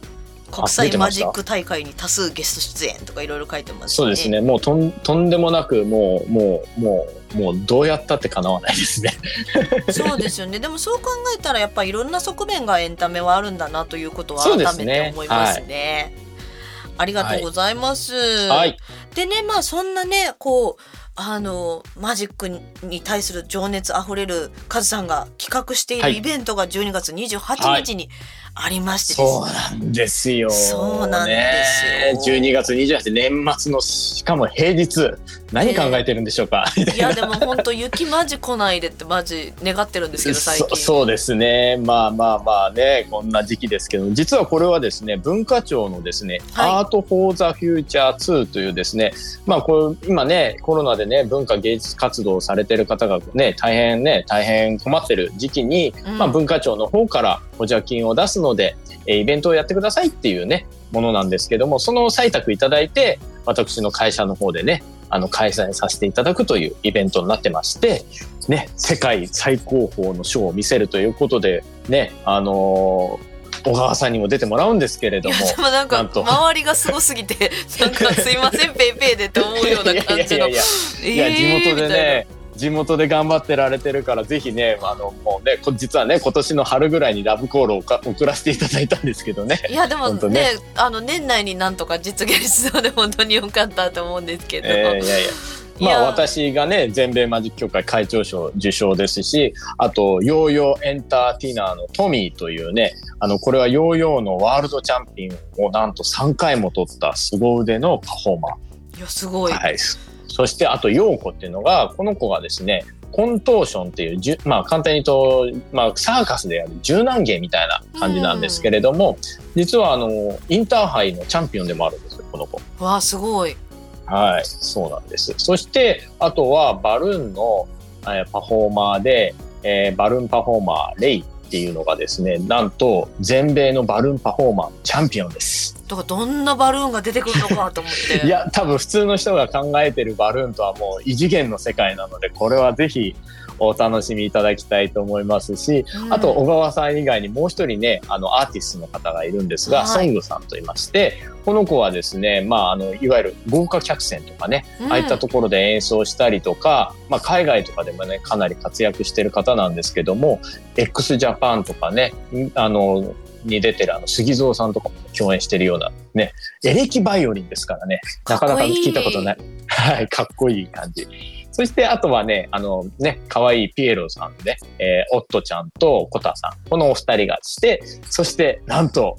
Speaker 1: 国際マジック大会に多数ゲスト出演とかいろいろ書いてます、ね、
Speaker 2: そうですね。もうとんとんでもなくもうもうもうもうどうやったってかなわないですね。(laughs)
Speaker 1: そうですよね。でもそう考えたらやっぱりいろんな側面がエンタメはあるんだなということは改めて思いますね。ありがとうございます。はい、でねまあそんなねこうあのマジックに対する情熱あふれるカズさんが企画しているイベントが12月28日にありまして、
Speaker 2: そうなんですよ。
Speaker 1: そうなんです
Speaker 2: よ。12月28日年末のしかも平日何考えてるんでしょうか。
Speaker 1: えー、いやでも本当雪マジ来ないでってマジ願ってるんですけど最近
Speaker 2: そ。そうですね。まあまあまあねこんな時期ですけど実はこれはですね文化庁のですね、はい、アートフォーザフューチャー2というですねまあこれ今ねコロナでね文化芸術活動をされてる方がね大変ね大変困ってる時期に、うん、まあ文化庁の方から補助金を出すので、えイベントをやってくださいっていうね、ものなんですけども、その採択いただいて、私の会社の方でね、あの、開催させていただくというイベントになってまして、ね、世界最高峰のショーを見せるということで、ね、あのー小川さんにも出てもらうんですけれども。で
Speaker 1: もなんか、周りがすごすぎて、(laughs) なんかすいません、ペイペイでって思うような感じの。いや
Speaker 2: 地元でね、地元で頑張ってられてるからぜひねあのもうね実はね今年の春ぐらいにラブコールを送らせていただいたんですけどね。
Speaker 1: いやでもねね。あの年内になんとか実現しそうで本当によかったと思うんですけど、えー、いやいや
Speaker 2: まあ私がね全米マジック協会会長賞受賞ですしあとヨーヨーエンターテイナーのトミーというねあのこれはヨーヨーのワールドチャンピオンをなんと3回も取った凄腕のパフォーマ
Speaker 1: ー。いやすごい、
Speaker 2: はいそしてあと陽子っていうのがこの子がですねコントーションっていうじまあ簡単に言うと、まあ、サーカスでやる柔軟芸みたいな感じなんですけれども、実はあのインターハイのチャンピオンでもあるんですよこの子。
Speaker 1: わあすごい。
Speaker 2: はいそうなんです。そしてあとはバルーンの、えパフォーマーで、えー、バルーンパフォーマーレイっていうのがですねなんと全米のバルーンパフォーマーチャンピオンです。
Speaker 1: だからどんなバルーンが出てくるのかと思っ
Speaker 2: て (laughs) いや多分普通の人が考えてるバルーンとはもう異次元の世界なのでこれはぜひお楽しみいただきたいと思いますし、うん、あと小川さん以外にもう一人ねあのアーティストの方がいるんですが、はい、ソングさんといいましてこの子はですね、まあ、あのいわゆる豪華客船とかね、うん、ああいったところで演奏したりとか、まあ、海外とかでもねかなり活躍してる方なんですけども x ジャパンとかねあのに出てるあの杉蔵さんとかも共演してるようなね、エレキバイオリンですからね、なかなか聞いたことない。はい、かっこいい感じ。そしてあとはね、あのね、可愛いピエロさんで、えー、オットちゃんとコタさん、このお二人がして、そしてなんと、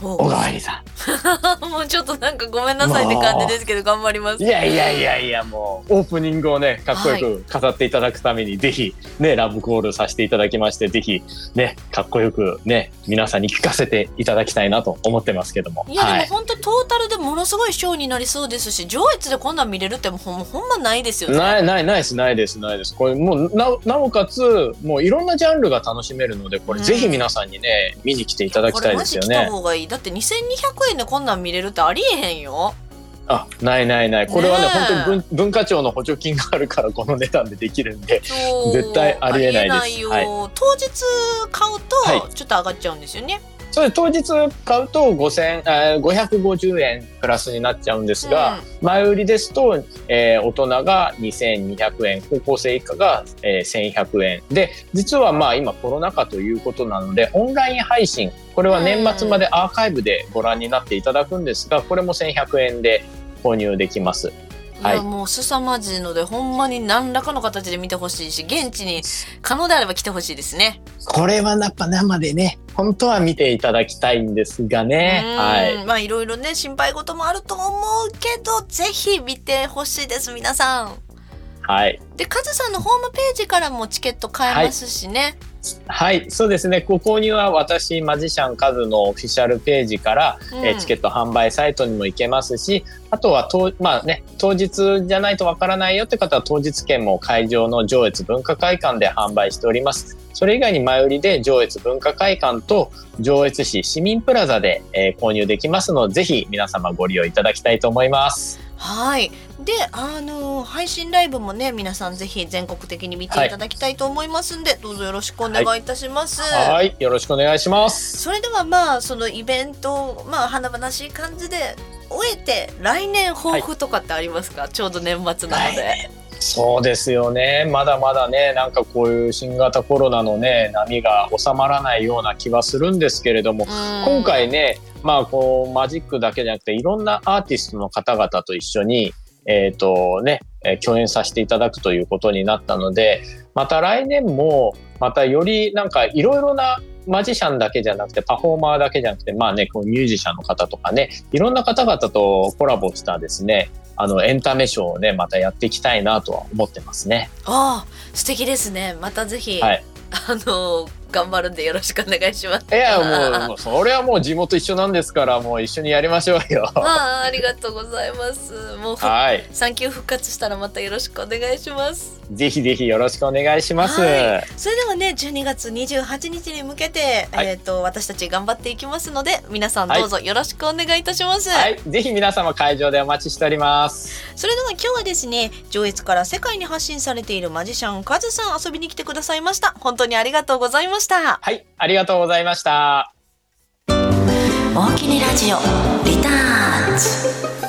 Speaker 2: 小川入さ
Speaker 1: ん。(laughs) もうちょっとなんかごめんなさいって感じですけど頑張ります。
Speaker 2: いやいやいやいやもうオープニングをねかっこよく飾っていただくために、はい、ぜひねラブコールさせていただきましてぜひねかっこよくね皆さんに聞かせていただきたいなと思ってますけども。
Speaker 1: いや、はい、でも本当トータルでものすごいショーになりそうですし上越でこんなん見れるってもほほんまないですよね。
Speaker 2: ないないないですないですないです。これもうななおかつもういろんなジャンルが楽しめるのでこれ、ぜひ皆さんにね見に来ていただきたいですよね。
Speaker 1: これマジ来た方がいいだって2200円でこんなん見れるってありえへんよ。
Speaker 2: あないないないこれはね本当に文文化庁の補助金があるからこの値段でできるんで絶対ありえないです。
Speaker 1: はい、当日買うとちょっと上がっちゃうんですよね。はい
Speaker 2: それ当日買うと5000、えー、550円プラスになっちゃうんですが、うん、前売りですと、えー、大人が2200円、高校生以下が、えー、1100円。で、実はまあ今コロナ禍ということなので、オンライン配信、これは年末までアーカイブでご覧になっていただくんですが、これも1100円で購入できます。
Speaker 1: いや、もう凄まじいので、ほんまに何らかの形で見てほしいし、現地に可能であれば来てほしいですね。
Speaker 2: これはやっぱ生でね、本当は見ていただきたいんですがね。はい。
Speaker 1: まあいろいろね、心配事もあると思うけど、ぜひ見てほしいです、皆さん。
Speaker 2: はい。
Speaker 1: で、カズさんのホームページからもチケット買えますしね。はい
Speaker 2: はい、そうですね。ご購入は私、マジシャンカズのオフィシャルページから、うん、えチケット販売サイトにも行けますし、あとはと、まあね、当日じゃないとわからないよって方は当日券も会場の上越文化会館で販売しております。それ以外に前売りで上越文化会館と上越市市民プラザで、えー、購入できますので、ぜひ皆様ご利用いただきたいと思います。
Speaker 1: はい。で、あの配信ライブもね、皆さんぜひ全国的に見ていただきたいと思いますんで、はい、どうぞよろしくお願いいたします。
Speaker 2: はい、はい、よろしくお願いします。
Speaker 1: それではまあそのイベント、まあ華々しい感じで終えて来年抱負とかってありますか？はい、ちょうど年末なので。
Speaker 2: そうですよね。まだまだね、なんかこういう新型コロナのね、波が収まらないような気はするんですけれども、今回ね、まあこうマジックだけじゃなくていろんなアーティストの方々と一緒に、えっ、ー、とね、共演させていただくということになったので、また来年も、またよりなんかいろいろなマジシャンだけじゃなくて、パフォーマーだけじゃなくて、まあね、こうミュージシャンの方とかね、いろんな方々とコラボしたですね、あの、エンタメショーをね、またやっていきたいなとは思ってますね。
Speaker 1: ああ、素敵ですね。またぜひ、はい、あの、頑張るんでよろしくお願いします。
Speaker 2: いや、もう、もうそれはもう地元一緒なんですから、もう一緒にやりましょうよ。(laughs)
Speaker 1: ああ、ありがとうございます。もう、はい、産休復活したらまたよろしくお願いします。
Speaker 2: ぜひぜひよろしくお願いします。
Speaker 1: はい、それではね、12月28日に向けて、はい、えっ、ー、と、私たち頑張っていきますので、皆さんどうぞよろしくお願いいたします。
Speaker 2: はい、ぜひ皆様会場でお待ちしております。
Speaker 1: それでは今日はですね、上越から世界に発信されているマジシャンカズさん遊びに来てくださいました。本当にありがとうございました。
Speaker 2: はい、ありがとうございました。
Speaker 1: 大きにラジオリターンズ。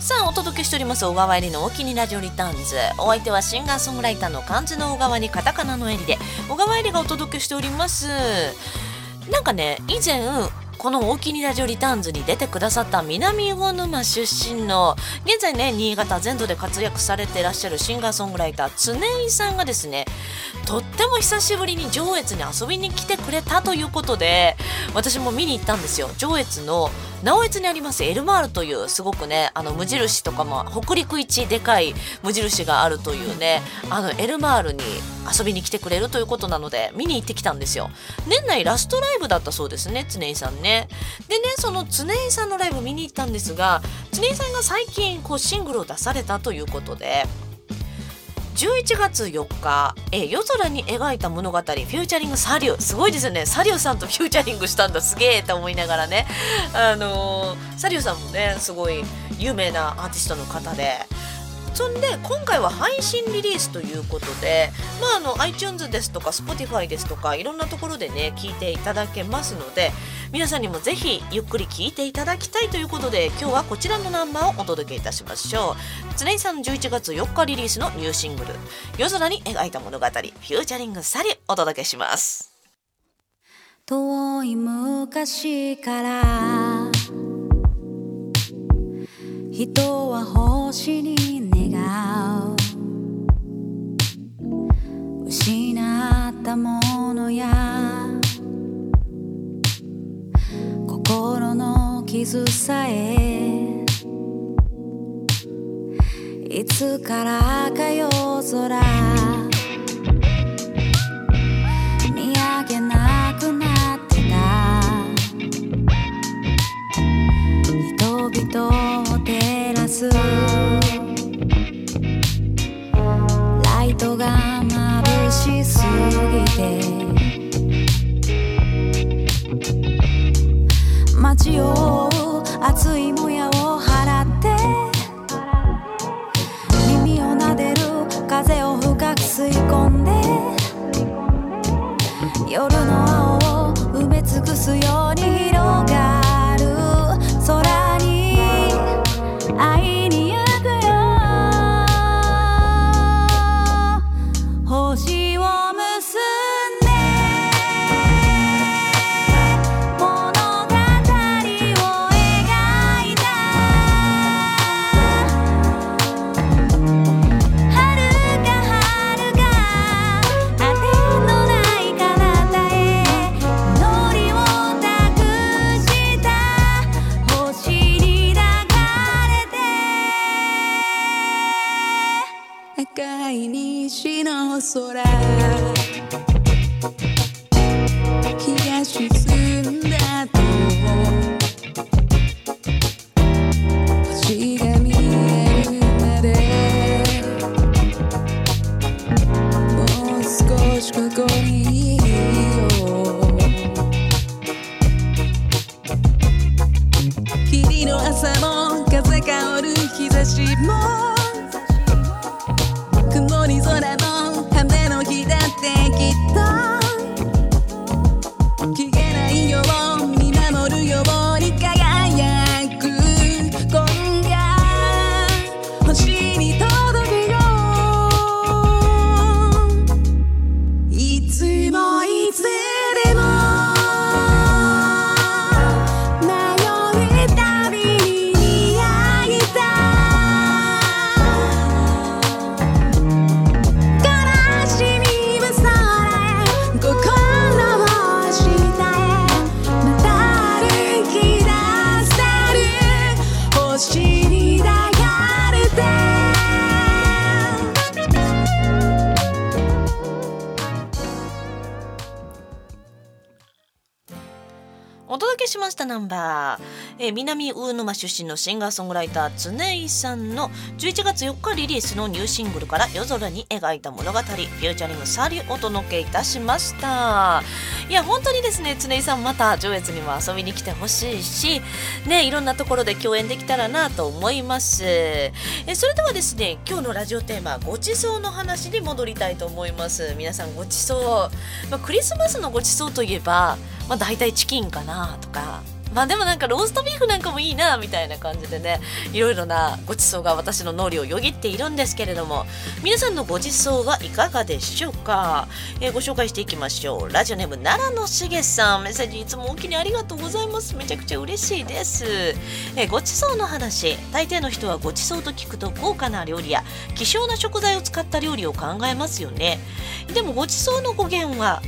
Speaker 1: さあお届けしております小川入りの大きにラジオリターンズお相手はシンガーソングライターの漢字の小川にカタカナの襟で小川入りがお届けしておりますなんかね以前この大きにラジオリターンズに出てくださった南魚沼出身の現在ね新潟全土で活躍されていらっしゃるシンガーソングライター常井さんがですねとっても久しぶりに上越に遊びに来てくれたということで私も見に行ったんですよ。上越の直江津にありますエルマールというすごくねあの無印とかも北陸一でかい無印があるというねあのエルマールに遊びに来てくれるということなので見に行ってきたんですよ。年内ラストライブだったそうですね常井さんね。でねその常井さんのライブ見に行ったんですが常井さんが最近こうシングルを出されたということで11月4日、え夜空に描いた物語フューチャリングサリュー。すごいですよね。サリューさんとフューチャリングしたんだ。すげえと思いながらね。あのー、サリューさんもねすごい有名なアーティストの方で。そんで今回は配信リリースということで、まあ、あの iTunes ですとか Spotify ですとかいろんなところでね聞いていただけますので皆さんにもぜひゆっくり聞いていただきたいということで今日はこちらのナンバーをお届けいたしましょう。常井さん11月4日リリースのニューシングル「夜空に描いた物語」フューチャリングサリお届けします。遠い昔から人は星に願う失う
Speaker 3: たものや心の傷さえいつからか夜空見上げなくなってた人々を照らすライトが眩しすぎて街を熱いもやを払って耳を撫でる風を深く吸い込んで夜の青を埋め尽くすように出
Speaker 1: 身のシンガーソングライター常井さんの11月4日リリースのニューシングルから夜空に描いた物語フューチャリングサリお届けいたしました。いや本当にですね常井さんまた上越にも遊びに来てほしいしねいろんなところで共演できたらなと思います。えそれではですね今日のラジオテーマごちそうの話に戻りたいと思います。皆さんごちそう、まあ、クリスマスのごちそうといえばまあ大体チキンかなとかまあでもなんかローストビーフなんかもいいなみたいな感じでねいろいろなごちそうが私の脳裏をよぎっているんですけれども皆さんのごちそうはいかがでしょうか、えーご紹介していきましょう。ラジオネーム奈良のしげさん。メッセージいつもお気にありがとうございます。めちゃくちゃ嬉しいです、えーごちそうの話。大抵の人はごちそうと聞くと豪華な料理や希少な食材を使った料理を考えますよね。でもごちそうの語源は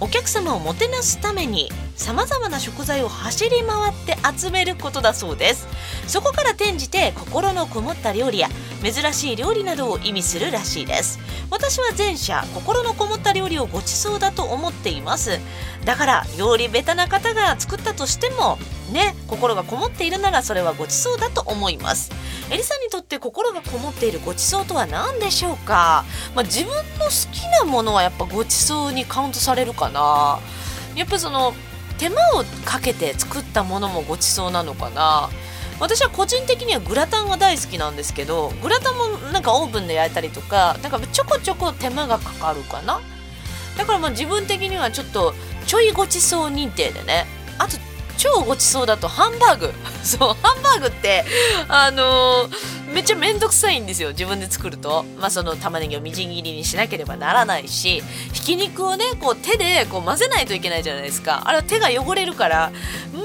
Speaker 1: お客様をもてなすためにさまざまな食材を走り回って集めることだそうです。そこから転じて心のこもった料理や珍しい料理などを意味するらしいです。私は前者心のこもった料理をご馳走だと思っています。だから料理ベタな方が作ったとしてもね心がこもっているならそれはごちそうだと思います。エリさんにとって心がこもっているごちそうとは何でしょうか、まあ、自分の好きなものはやっぱごちそうにカウントされるかな。やっぱその手間をかけて作ったものもごちそうなのかな。私は個人的にはグラタンが大好きなんですけどグラタンもなんかオーブンで焼いたりとかなんかちょこちょこ手間がかかるかな。だからまあ自分的にはちょっとちょいごちそう認定でね。あと超ごちそうだとハンバーグ。(laughs) そうハンバーグってあのーめっちゃめんどくさいんですよ自分で作ると、まあ、その玉ねぎをみじん切りにしなければならないしひき肉をねこう手でこう混ぜないといけないじゃないですか。あれは手が汚れるから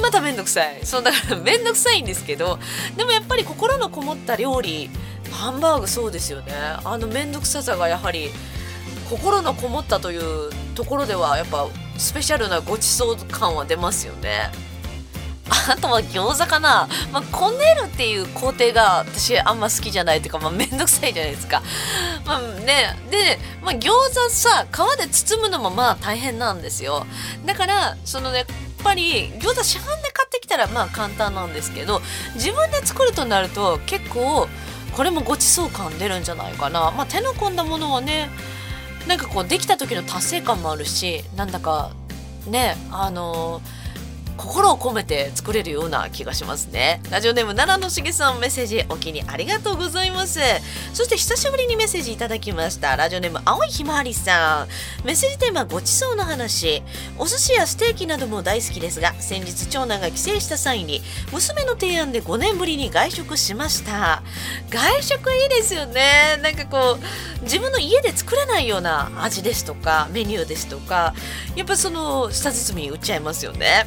Speaker 1: まためんどくさい。そうだから (laughs) めんどくさいんですけどでもやっぱり心のこもった料理ハンバーグそうですよね。あのめんどくささがやはり心のこもったというところではやっぱスペシャルなごちそう感は出ますよね。あとは餃子かな、まあ、こねるっていう工程が私あんま好きじゃないというか、まあ、めんどくさいじゃないですか。まあね、で、まあ、餃子さ皮で包むのもまあ大変なんですよ。だからそのねやっぱり餃子市販で買ってきたらまあ簡単なんですけど自分で作るとなると結構これもごちそう感出るんじゃないかな。まあ、手の込んだものはねなんかこうできた時の達成感もあるしなんだかねあのー心を込めて作れるような気がしますね。ラジオネーム奈良のしげさんメッセージお気にありがとうございます。そして久しぶりにメッセージいただきました。ラジオネーム青いひまわりさん。メッセージテーマごちそうの話。お寿司やステーキなども大好きですが先日長男が帰省した際に娘の提案で5年ぶりに外食しました。外食いいですよね。なんかこう自分の家で作れないような味ですとかメニューですとかやっぱその舌包みに売っちゃいますよね。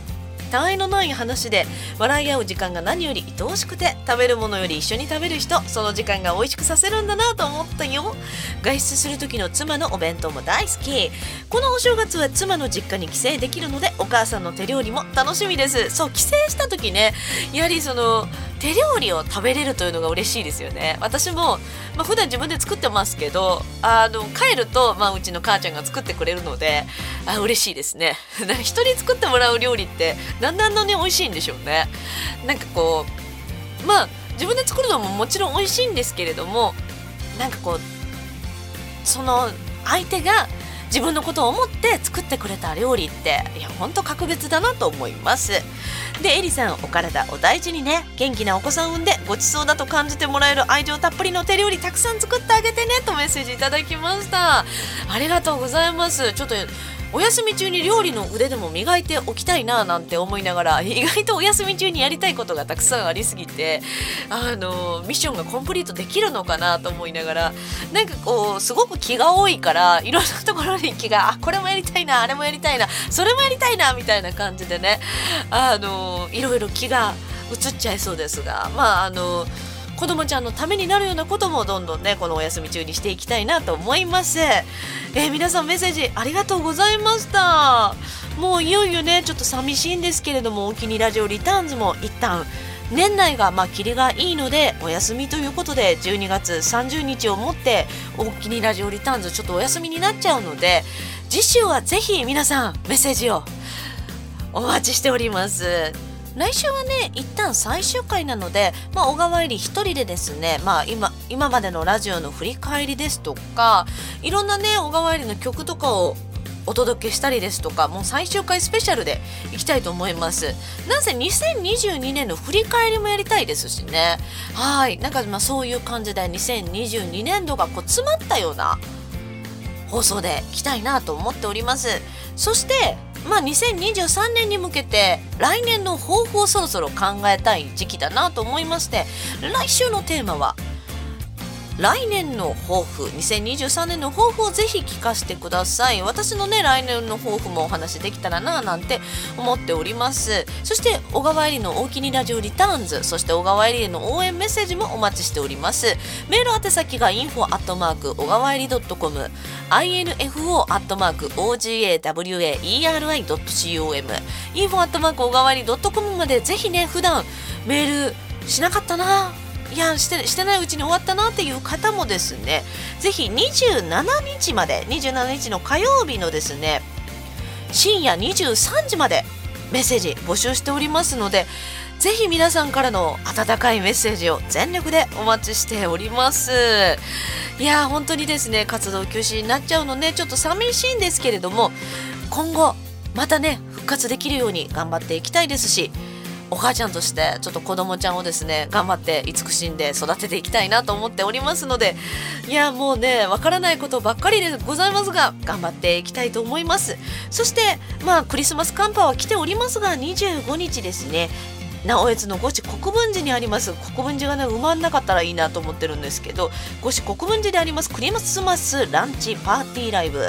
Speaker 1: 他愛のない話で笑い合う時間が何より愛おしくて食べるものより一緒に食べる人その時間が美味しくさせるんだなと思ったよ。外出する時の妻のお弁当も大好き。このお正月は妻の実家に帰省できるのでお母さんの手料理も楽しみです。そう帰省した時ねやはりその手料理を食べれるというのが嬉しいですよね。私も、まあ、普段自分で作ってますけどあの帰ると、まあ、うちの母ちゃんが作ってくれるのであ嬉しいですね。(laughs) なんか人作ってもらう料理ってだんだんのね美味しいんでしょうね。なんかこうまあ自分で作るのももちろん美味しいんですけれどもなんかこうその相手が自分のことを思って作ってくれた料理っていやほんと格別だなと思います。でエリさんお体お大事にね元気なお子さん産んでごちそうだと感じてもらえる愛情たっぷりの手料理たくさん作ってあげてねとメッセージいただきました。ありがとうございます。ちょっとお休み中に料理の腕でも磨いておきたいななんて思いながら (laughs) 意外とお休み中にやりたいことがたくさんありすぎてあのミッションがコンプリートできるのかなと思いながらなんかこうすごく気が多いからいろんなところに気があこれもやりたいなあれもやりたいなそれもやりたいなみたいな感じでねあのいろいろ気が移っちゃいそうですがまああの子供ちゃんのためになるようなこともどんどんねこのお休み中にしていきたいなと思います、えー皆さんメッセージありがとうございました。もういよいよねちょっと寂しいんですけれどもお気にラジオリターンズも一旦年内がまあ霧がいいのでお休みということで12月30日をもってお気にラジオリターンズちょっとお休みになっちゃうので次週はぜひ皆さんメッセージをお待ちしております。来週はね一旦最終回なので、まあ、小川入り一人でですね、まあ、今今までのラジオの振り返りですとかいろんなね小川入りの曲とかをお届けしたりですとかもう最終回スペシャルでいきたいと思います。なんせ2022年の振り返りもやりたいですしね。はい。なんかまあそういう感じで2022年度がこう詰まったような放送でいきたいなと思っております。そしてまあ2023年に向けて来年の抱負をそろそろ考えたい時期だなと思いまして来週のテーマは来年の抱負2023年の抱負をぜひ聞かせてください。私のね来年の抱負もお話できたらななんて思っております。そして小川えりの大きにラジオリターンズそして小川えりへの応援メッセージもお待ちしております。メール宛先が info アットマーク小川えり .com info アットマーク ogawaeri.com info アットマーク小川えり .com までぜひね普段メールしなかったないやしてしてないうちに終わったなっていう方もですねぜひ27日まで27日の火曜日のですね深夜23時までメッセージ募集しておりますのでぜひ皆さんからの温かいメッセージを全力でお待ちしております。いや本当にですね活動休止になっちゃうのでちょっと寂しいんですけれども今後またね復活できるように頑張っていきたいですしお母ちゃんとしてちょっと子供ちゃんをですね頑張って慈しんで育てていきたいなと思っておりますのでいやもうねわからないことばっかりでございますが頑張っていきたいと思います。そしてまあクリスマス寒波は来ておりますが25日ですね直江津の五市国分寺にあります。国分寺がね埋まんなかったらいいなと思ってるんですけど五市国分寺であります。クリスマスランチパーティーライブ。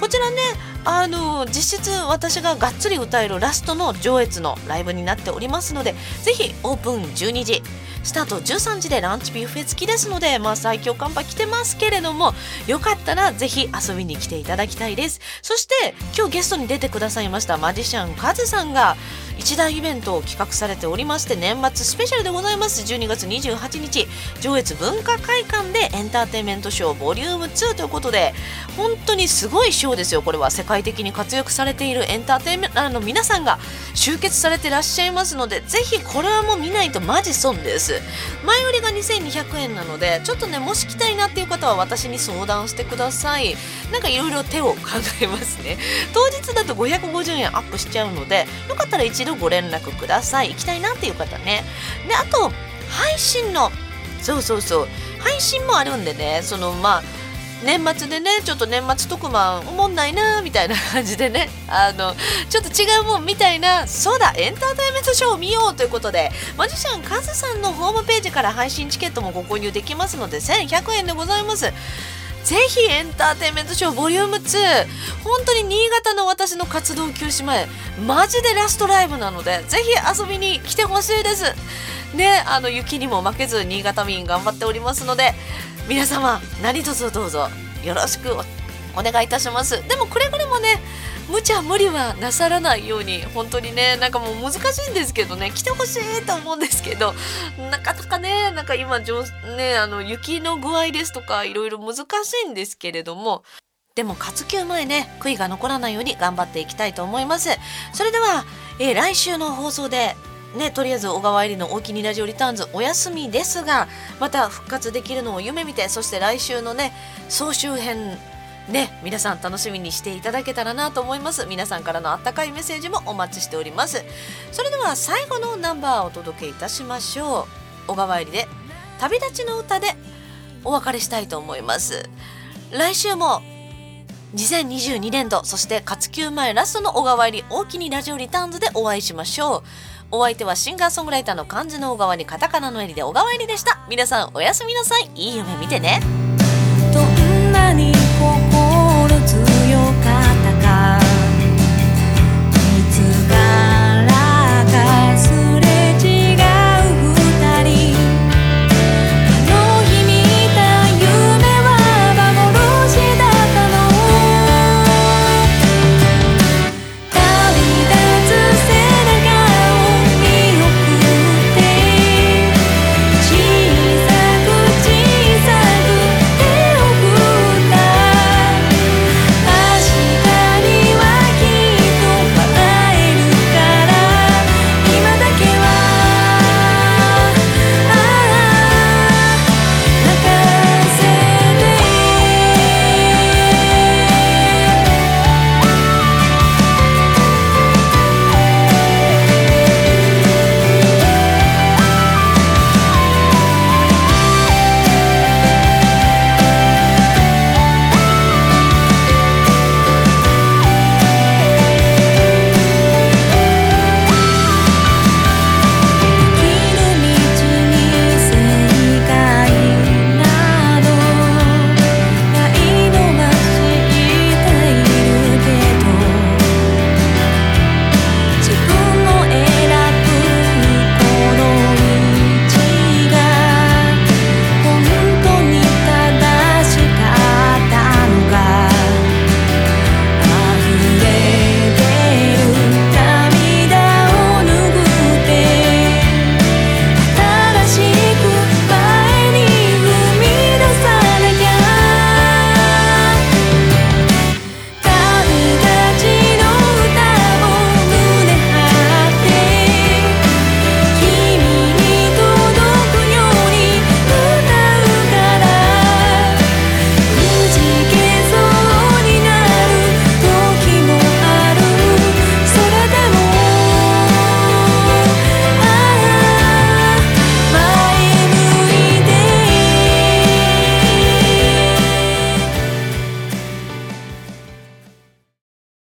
Speaker 1: こちらねあの実質私ががっつり歌えるラストの上越のライブになっておりますのでぜひオープン12時スタート13時でランチビュッフェ付きですので、まあ、最強寒波来てますけれどもよかったらぜひ遊びに来ていただきたいです。そして今日ゲストに出てくださいましたマジシャンカズさんが一大イベントを企画されておりまして年末スペシャルでございます。12月28日上越文化会館でエンターテインメントショーボリューム2ということで本当にすごいショーですよ。これは世界的に活躍されているエンターテインメントの皆さんが集結されてらっしゃいますのでぜひこれはもう見ないとマジ損です。前売りが2200円なのでちょっとねもし来たいなっていう方は私に相談してください。なんかいろいろ手を考えますね。当日だと550円アップしちゃうのでよかったら一度ご連絡ください。行きたいなっていう方ね。であと配信のそうそうそう。配信もあるんでね。そのまあ年末でねちょっと年末特番おもんないなみたいな感じでね。(laughs) あのちょっと違うもんみたいなそうだエンターテインメントショーを見ようということでマジシャンカズさんのホームページから配信チケットもご購入できますので1100円でございます。ぜひエンターテインメントショーボリューム2本当に新潟の私の活動休止前マジでラストライブなのでぜひ遊びに来てほしいです。ねあの雪にも負けず新潟民頑張っておりますので皆様何卒どうぞよろしくおお願いいたします。でもくれぐれもね無茶無理はなさらないように本当にねなんかもう難しいんですけどね来てほしいと思うんですけどなかなかねなんか今ねあの雪の具合ですとかいろいろ難しいんですけれどもでも活休前ね悔いが残らないように頑張っていきたいと思います。それでは、えー来週の放送でね、とりあえず小川入りの大きにラジオリターンズお休みですがまた復活できるのを夢見てそして来週のね総集編ね皆さん楽しみにしていただけたらなと思います。皆さんからのあったかいメッセージもお待ちしております。それでは最後のナンバーをお届けいたしましょう。小川入りで旅立ちの歌でお別れしたいと思います。来週も2022年度そして活休前ラストの小川入り大きにラジオリターンズでお会いしましょう。お相手はシンガーソングライターの漢字の小川にカタカナの襟で小川入りでした。皆さんおやすみなさい。いい夢見てね。